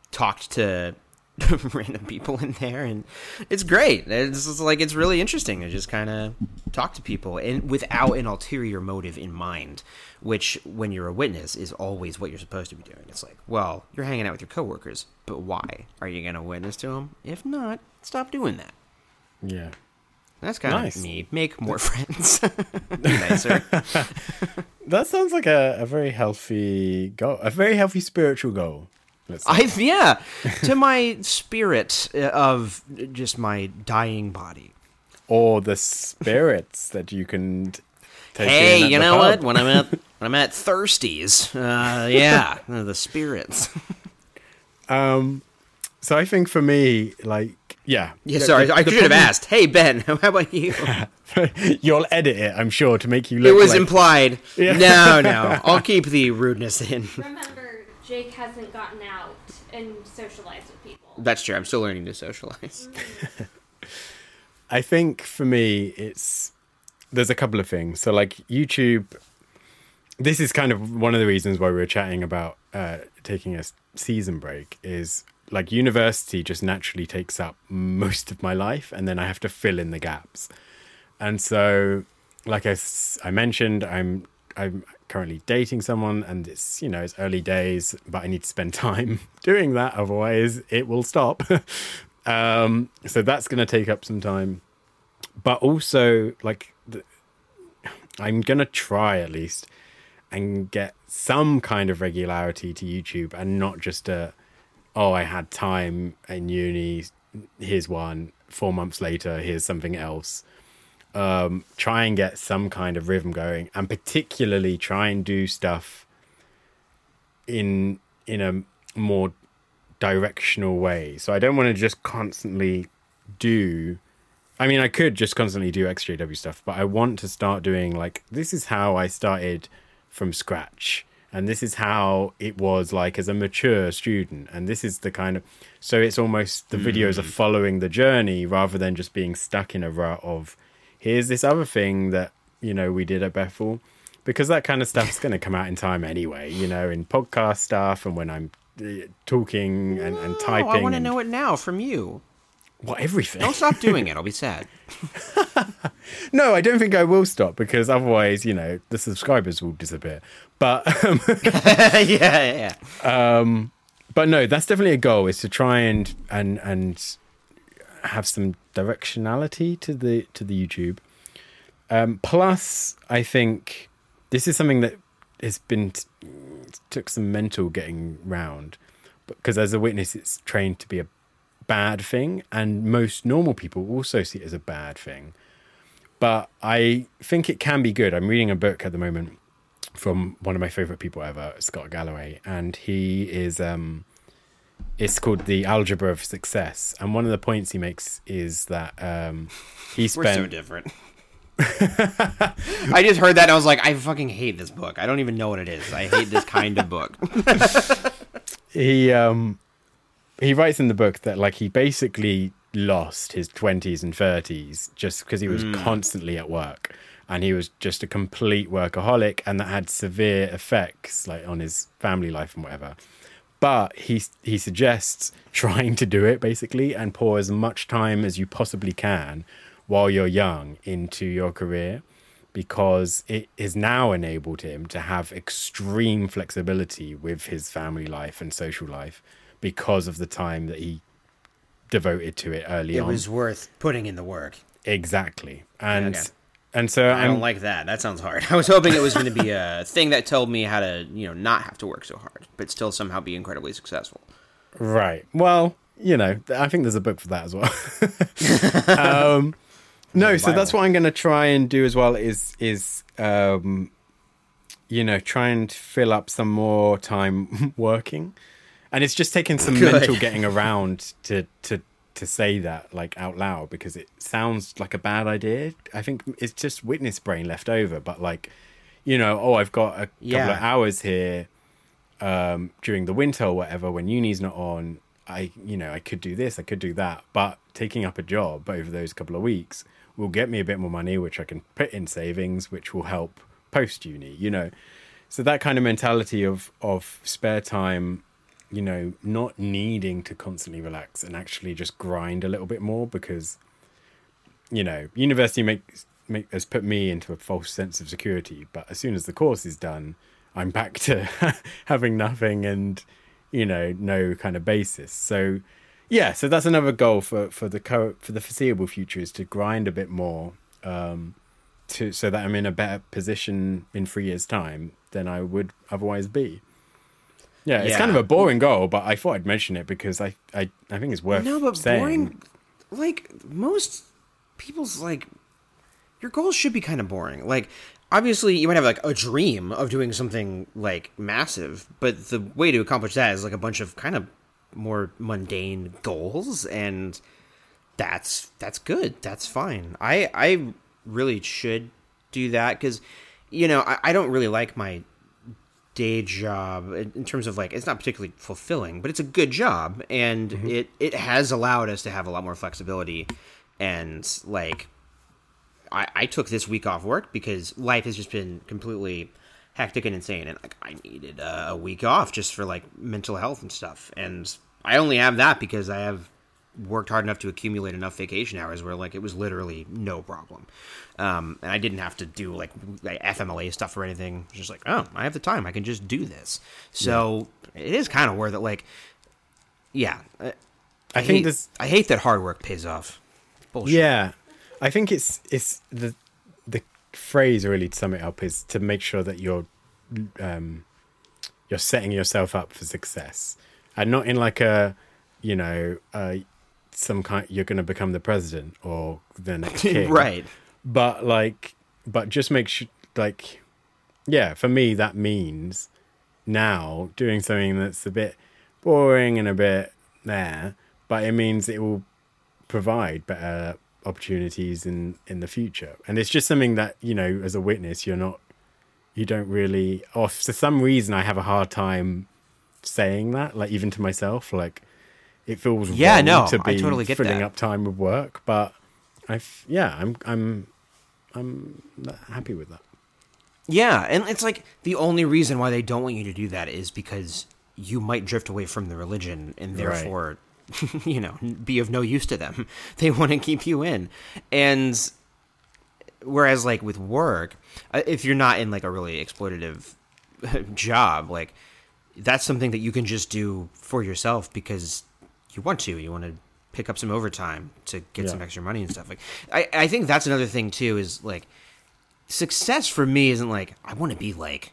talked to random people in there and it's great. It's like it's really interesting to just kind of talk to people and without an ulterior motive in mind, which when you're a witness is always what you're supposed to be doing. It's like, well, you're hanging out with your coworkers, but why? Are you going to witness to them? If not, stop doing that. yeah That's kind Nice. of me. Make more friends. Nicer. that sounds like a, a very healthy goal a very healthy spiritual goal. I yeah, to my spirit uh, of just my dying body. or the spirits that you can take Hey, you know what? When I'm at when I'm at Thirsties, uh, yeah, the spirits. Um, so i think for me like yeah Yeah, The- sorry, the- I the should have asked. Hey Ben, how about you? You'll edit it, I'm sure, to make you look. It was like, implied. Yeah. No, no, I'll keep the rudeness in. Remember, Jake hasn't gotten out and socialized with people. That's true. I'm still learning to socialize. I think for me, it's there's a couple of things. So like YouTube, this is kind of one of the reasons why we were chatting about uh, taking a season break is like university just naturally takes up most of my life and then I have to fill in the gaps. And so like I, I mentioned I'm I'm currently dating someone and it's you know it's early days but I need to spend time doing that otherwise it will stop. um so that's going to take up some time. But also like the, I'm going to try at least and get some kind of regularity to YouTube and not just a oh I had time in uni here's one four months later here's something else. Um try and get some kind of rhythm going and particularly try and do stuff in in a more directional way. So I don't want to just constantly do I mean, I could just constantly do XJW stuff, but I want to start doing like this is how I started from scratch, and this is how it was like as a mature student, and this is the kind of so it's almost the videos are following the journey rather than just being stuck in a rut of here's this other thing that you know we did at Bethel, because that kind of stuff's going to come out in time anyway, you know, in podcast stuff and when I'm uh, talking and, and Oh, typing. I want to know it now from you. What everything. Don't stop doing it. I'll be sad. No, I don't think I will stop because otherwise, you know, the subscribers will disappear. But um, yeah, yeah. but no, that's definitely a goal is to try and and and have some directionality to the to the YouTube. Um, plus, I think this is something that has been t- took some mental getting round because as a witness, it's trained to be a bad thing, and most normal people also see it as a bad thing. But I think it can be good. I'm reading a book at the moment from one of my favorite people ever, Scott Galloway, and he is um it's called the algebra of success. And one of the points he makes is that um he We're so different. I just heard that and I was like, I fucking hate this book. I don't even know what it is. I hate this kind of book. he um he writes in the book that like he basically lost his 20s and 30s just because he was hmm. constantly at work. And he was just a complete workaholic and that had severe effects like on his family life and whatever. But he he suggests trying to do it basically and pour as much time as you possibly can while you're young into your career because it has now enabled him to have extreme flexibility with his family life and social life because of the time that he devoted to it early It on. was worth putting in the work. exactly, and Okay. and so I I'm don't like that. That sounds hard. I was hoping it was going to be a thing that told me how to, you know, not have to work so hard, but still somehow be incredibly successful. Right. Well, you know, I think there's a book for that as well. um, no, so that's what I'm going to try and do as well. Is is um, you know, try and fill up some more time working, and it's just taking some Good. mental getting around to to to say that like out loud because it sounds like a bad idea. I think it's just witness brain left over, but like, you know, oh, I've got a couple Yeah. of hours here um, during the winter or whatever when uni's not on i you know i could do this i could do that but taking up a job over those couple of weeks will get me a bit more money which i can put in savings which will help post uni you know so that kind of mentality of of spare time you know not needing to constantly relax and actually just grind a little bit more because you know university makes make, has put me into a false sense of security but as soon as the course is done i'm back to having nothing and you know no kind of basis. So yeah so that's another goal for for the co- for the foreseeable future is to grind a bit more um to so that i'm in a better position in three years time than i would otherwise be yeah, it's kind of a boring goal, but I thought I'd mention it because I, I, I think it's worth No, but saying. boring. Like most people's like, your goals should be kind of boring. Like, obviously, you might have like a dream of doing something like massive, but the way to accomplish that is like a bunch of kind of more mundane goals, and that's that's good. That's fine. I I really should do that because, you know, I, I don't really like my day job in in terms of like it's not particularly fulfilling but it's a good job and it it has allowed us to have a lot more flexibility and like I, I took this week off work because life has just been completely hectic and insane, and like I needed uh, a week off just for like mental health and stuff, and I only have that because I have worked hard enough to accumulate enough vacation hours where like it was literally no problem. Um, and i didn't have to do like, like fmla stuff or anything. Just like oh i have the time. I can just do this. So it is kind of worth it. Like yeah. I, I think hate, this- i hate that hard work pays off. Bullshit. Yeah, I think it's it's the the phrase really to sum it up is to make sure that you're um, you're setting yourself up for success, and not in like a you know uh, some kind you're going to become the president or the next king, right. But like, but just make sure like, yeah, for me that means now doing something that's a bit boring and a bit there, but it means it will provide better opportunities in in the future. And it's just something that you know as a witness you're not you don't really or for some reason i have a hard time saying that like even to myself like it feels Yeah, no, to I be totally get filling that. up time with work but i yeah i'm i'm i'm happy with that Yeah, and it's like the only reason why they don't want you to do that is because you might drift away from the religion and Right. therefore, you know, be of no use to them. They want to keep you in. And whereas like with work, uh, if you're not in like a really exploitative job, like that's something that you can just do for yourself because you want to. You want to pick up some overtime to get Yeah. some extra money and stuff. Like I, I think that's another thing too is like success for me isn't like I want to be like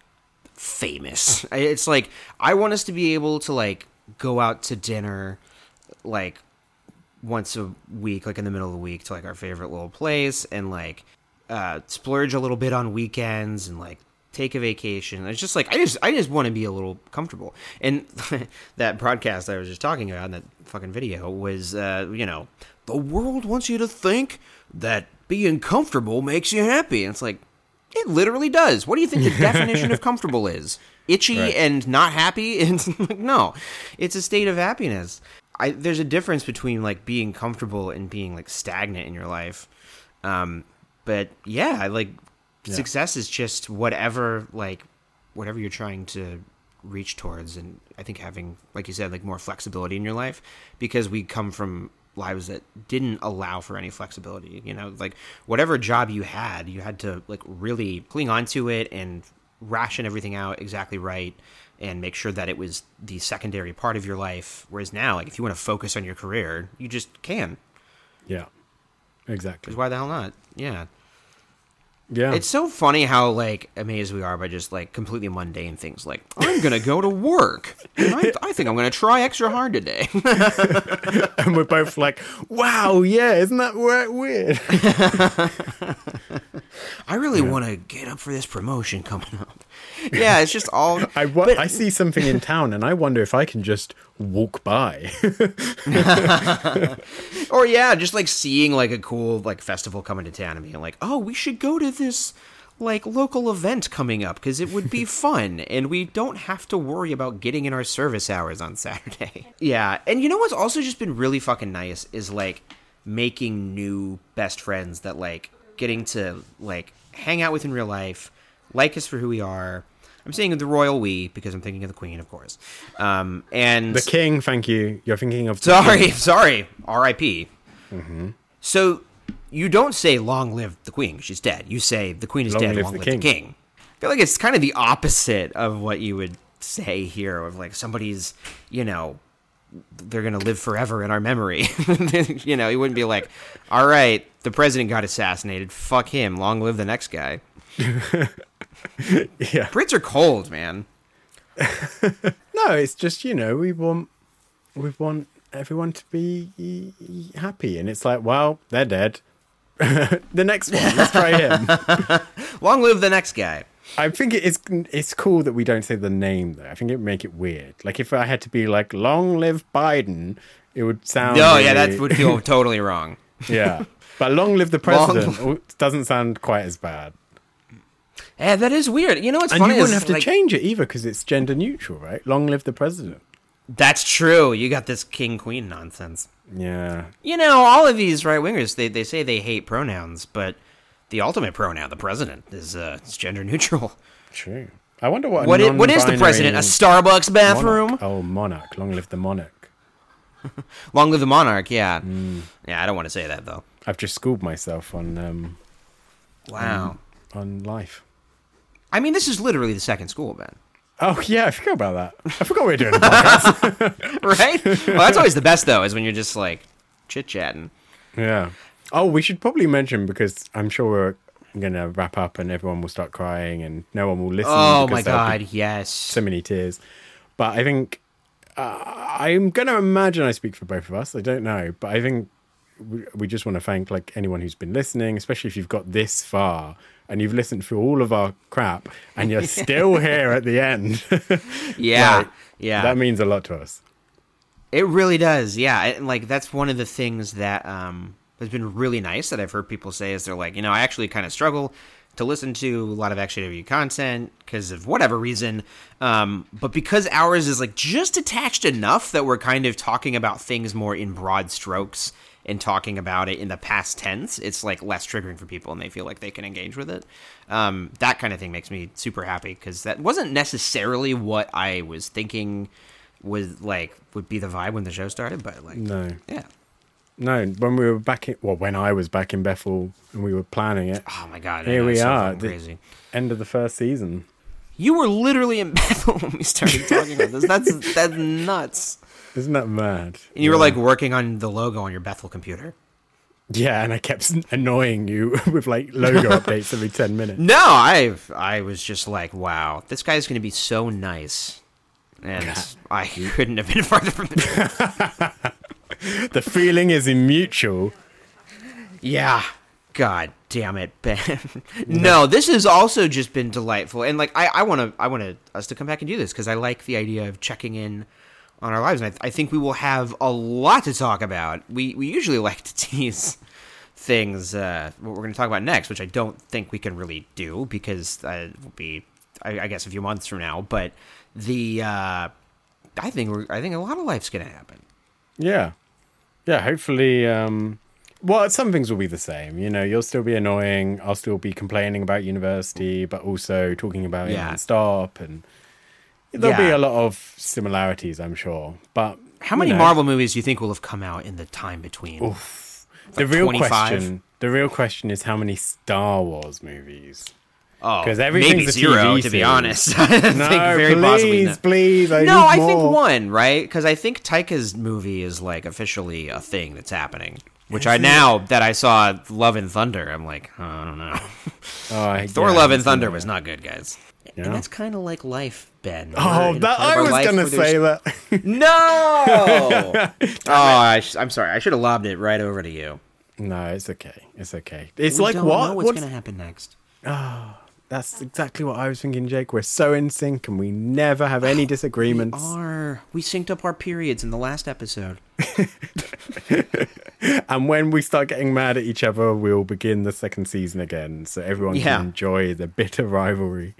famous. It's like I want us to be able to like go out to dinner like once a week, like in the middle of the week to like our favorite little place and like uh splurge a little bit on weekends and like take a vacation. It's just like I just I just want to be a little comfortable. And that broadcast I was just talking about in that fucking video was uh, you know, the world wants you to think that being comfortable makes you happy. And it's like it literally does. What do you think the definition of comfortable is? Itchy Right. and not happy? It's like, no, it's a state of happiness. I, there's a difference between like being comfortable and being like stagnant in your life. Um, but yeah, I like Yeah. success is just whatever like whatever you're trying to reach towards, and I think having like you said like more flexibility in your life because we come from lives that didn't allow for any flexibility. You know, like whatever job you had, you had to like really cling on to it and ration everything out exactly right and make sure that it was the secondary part of your life. Whereas now, like if you want to focus on your career, you just can. yeah exactly Because why the hell not? Yeah. Yeah It's so funny how like amazed we are by just like completely mundane things. Like I'm gonna go to work. And I, I think I'm gonna try extra hard today. and we're both like wow yeah isn't that weird I really want to get up for this promotion coming up. Yeah, it's just all. I, wa- but- I see something in town and I wonder if I can just walk by. or yeah, just like seeing like a cool like festival coming to town and being like, oh, we should go to this like local event coming up because it would be fun and we don't have to worry about getting in our service hours on Saturday. Yeah, and you know what's also just been really fucking nice is like making new best friends that like getting to like hang out with in real life, like us for who we are. I'm saying the royal we because I'm thinking of the queen, of course. Um, and the king, thank you. You're thinking of. Sorry, sorry. R.I.P. So you don't say "Long live the Queen" she's dead. You say "The Queen is Long dead. live long the live the king." King." I feel like it's kind of the opposite of what you would say here. Of like somebody's, you know, they're gonna live forever in our memory. you know, you wouldn't be like, "All right, the president got assassinated. Fuck him. Long live the next guy." Yeah. Brits are cold, man. No, it's just you know we want we want everyone to be happy, and it's like, well, they're dead. the next one, let's try him. Long live the next guy. I think it is. It's cool that we don't say the name though. I think it would make it weird. Like if I had to be like, "Long live Biden," it would sound. Oh yeah, that would feel totally wrong. yeah. But long live the Long- president doesn't sound quite as bad. Yeah, that is weird. You know what's And funny you wouldn't is, have to like- change it either because it's gender neutral, right? Long live the president. That's true. You got this king queen nonsense. Yeah. You know, all of these right wingers they, they say they hate pronouns, but the ultimate pronoun, the president, is uh is gender neutral. True. I wonder what. a What is, what is the president? A Starbucks bathroom? monarch. Oh, monarch! Long live the monarch! Long live the monarch. Yeah, Mm. yeah. I don't want to say that though. I've just schooled myself on um, Wow. on life. I mean, this is literally the second school, Ben. Oh yeah, I forgot about that. I forgot we were doing a podcast. Right? well, that's always the best though, is when you're just like chit chatting. yeah. Oh, we should probably mention because I'm sure we're gonna wrap up and everyone will start crying and no one will listen. Oh my god, yes. so many tears. But I think uh, I'm going to imagine I speak for both of us. I don't know, but I think we, we just want to thank like anyone who's been listening, especially if you've got this far and you've listened through all of our crap and you're still here at the end. Yeah, Like, yeah. that means a lot to us. It really does, yeah. And like that's one of the things that um, has been really nice that I've heard people say is they're like, you know, I actually kind of struggle to listen to a lot of XJW content because of whatever reason, um, but because ours is like just attached enough that we're kind of talking about things more in broad strokes and talking about it in the past tense, it's like less triggering for people and they feel like they can engage with it. Um, that kind of thing makes me super happy because that wasn't necessarily what I was thinking was like would be the vibe when the show started, but like No, yeah. no. When we were back in, well, when I was back in Bethel and we were planning it, Oh my god, Here we so are. crazy. end of the first season. You were literally in Bethel when we started talking about this. That's that's nuts. Isn't that mad? And you were like working on the logo on your Bethel computer. yeah, and I kept annoying you with like logo updates every 10 minutes. No, I I was just like, wow, this guy's going to be so nice. And I couldn't have been farther from the truth. The feeling is mutual. Yeah. God damn it, Ben. no, this has also just been delightful, and like I, I want to, I want us to come back and do this because I like the idea of checking in on our lives, and I, I think we will have a lot to talk about. We we usually like to tease things uh, what we're going to talk about next, which I don't think we can really do because uh, it will be, I, I guess, a few months from now. But the, uh, I think we're, I think a lot of life's going to happen. Yeah. Yeah, hopefully um well, some things will be the same. You know, you'll still be annoying. I'll still be complaining about university, but also talking about it Yeah. non-stop. And there'll be a lot of similarities, I'm sure. But How many know, Marvel movies do you think will have come out in the time between? The like real 25? question. The real question is how many Star Wars movies. Oh, because everything's maybe a zero, TV to be honest. I think No, very possibly please, not. please. I No, I think one, right? Because I think Taika's movie is like officially a thing that's happening. Which I now that I saw Love and Thunder, I'm like, oh, I don't know. Oh, I- Thor: yeah, Love and Thunder was not good, guys. Yeah. And that's kind of like life, Ben. Oh, that I was gonna say that. No. oh, I sh- I'm sorry. I should have lobbed it right over to you. no, it's okay. It's okay. It's We like don't what? Know what's, What's- gonna happen next? Oh, that's exactly what I was thinking, Jake. We're so in sync and we never have any disagreements. Are we synced up our periods in the last episode? And when we start getting mad at each other, we'll begin the second season again so everyone Yeah. can enjoy the bitter rivalry.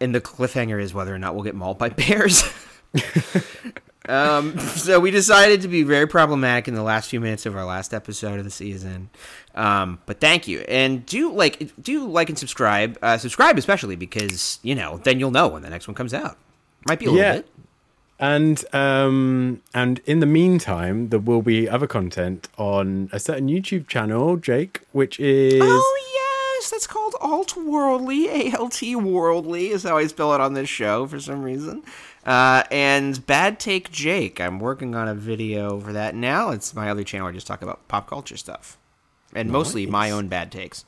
And the cliffhanger is whether or not we'll get mauled by bears. um, so we decided to be very problematic in the last few minutes of our last episode of the season. Um, but thank you, and do like do like and subscribe. Uh, subscribe especially because you know then you'll know when the next one comes out. Might be a little Yeah. bit. And um and in the meantime, there will be other content on a certain YouTube channel, Jake, which is Oh yes, that's called Alt Worldly. A L T Worldly is how I spell it on this show for some reason. Uh, and Bad Take Jake. I'm working on a video for that now. It's my other channel where I just talk about pop culture stuff, and mostly my own bad takes.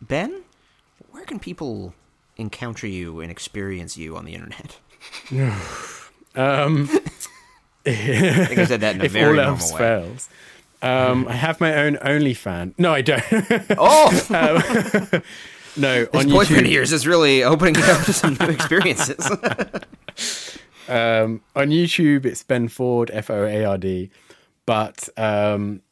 Ben, where can people encounter you and experience you on the internet? um I think I said that in a if very all normal else way. fails. Um, I have my own OnlyFan. No, I don't. Oh, no, this on boyfriend YouTube. here is just really opening up to some new experiences. Um, on YouTube, it's Ben Foard, F O A R D. But um,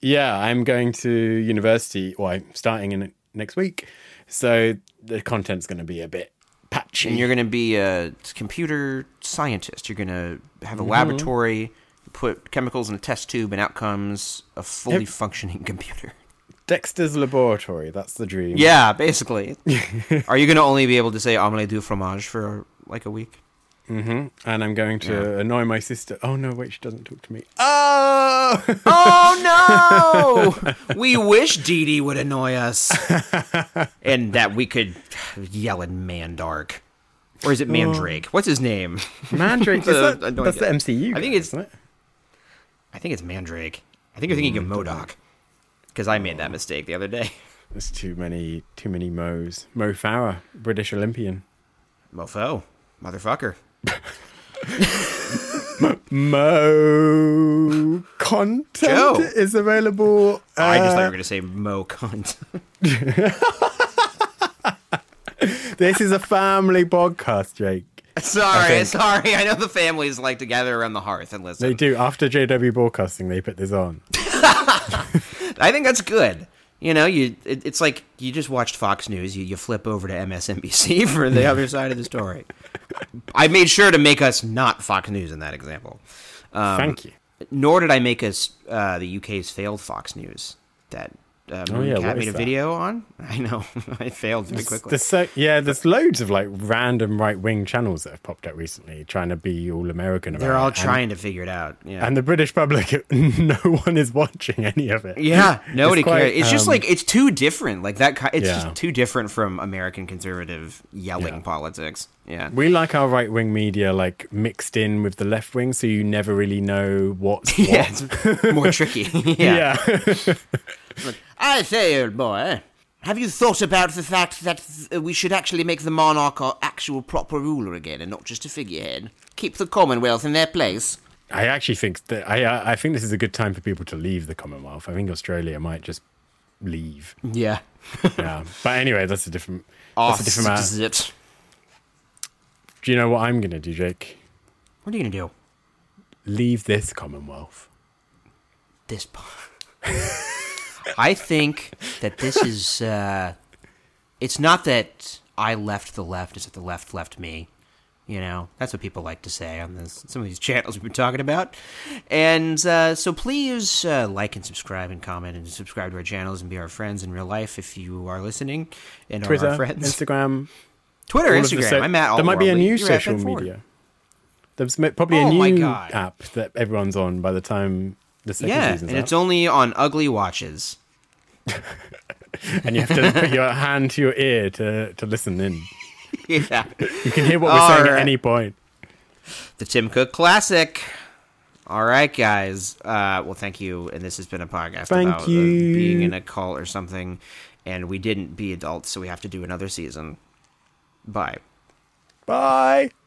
yeah, I'm going to university. Well, I'm starting in next week, so the content's going to be a bit patchy. and you're going to be a computer scientist. You're going to have Mm-hmm. a laboratory, put chemicals in a test tube, and out comes a fully functioning computer. Dexter's Laboratory. That's the dream. Yeah, basically. Are you going to only be able to say omelette du fromage for like a week? hmm And I'm going to annoy my sister. Oh no, wait, she doesn't talk to me. Oh! Oh no! we wish Dee Dee would annoy us, and that we could yell at Mandark, or is it Mandrake? What's his name? Mandrake. Is The that, annoying that's the. MCU. I think guy, it's- isn't it? I think it's Mandrake. I think you're thinking of MODOK, because I made that mistake the other day. There's too many, too many Mo's. Mo Farah, British Olympian. Mofo, motherfucker. Mo content Joe. is available. I just thought you uh, were going to say Mo cunt. This is a family podcast, Jake. sorry, sorry. I know the families like to gather around the hearth and listen. They do. After JW Broadcasting, they put this on. I think that's good. You know, you it, it's like you just watched Fox News. You you flip over to MSNBC for the other side of the story. I made sure to make us not Fox News in that example. Um, Thank you. Nor did I make us uh, the UK's failed Fox News that uh, Oh, yeah, made a that? video on. I know I failed very quickly. There's so, yeah, there's loads of like random right wing channels that have popped up recently trying to be all American. About They're all it. And- trying to figure it out. Yeah. and the British public, no one is watching any of it. Yeah, nobody quite, cares. It's just um, like it's too different. Like that. It's Yeah. just too different from American conservative yelling Yeah. politics. Yeah. We like our right wing media like mixed in with the left wing, so you never really know what's what. Yeah, it's more tricky. yeah. yeah. I say, old boy, have you thought about the fact that we should actually make the monarch our actual proper ruler again, and not just a figurehead? Keep the Commonwealth in their place. I actually think that I I think this is a good time for people to leave the Commonwealth. I think Australia might just leave. Yeah. Yeah, but anyway, that's a different. That's a different matter. Do you know what I'm gonna do, Jake? What are you gonna do? Leave this Commonwealth. This part. I think that this is. Uh, it's not that I left the left; it's that the left left me. You know, that's what people like to say on this, some of these channels we've been talking about. And uh, so please uh, like and subscribe and comment and subscribe to our channels and be our friends in real life if you are listening and are Twitter, our friends. Instagram, Twitter, Instagram. so- I'm at all There might be a new social media. There's probably a Oh my new app that everyone's on by the time the second Yeah, season's and out. it's only on ugly watches. and you have to put your hand to your ear to, to listen in. yeah. You can hear what we're All saying at any point. the Tim Cook Classic. All right, guys. Uh, well, thank you. And this has been a podcast Thank about uh, being in a cult or something. And we didn't be adults, so we have to do another season. Bye. Bye.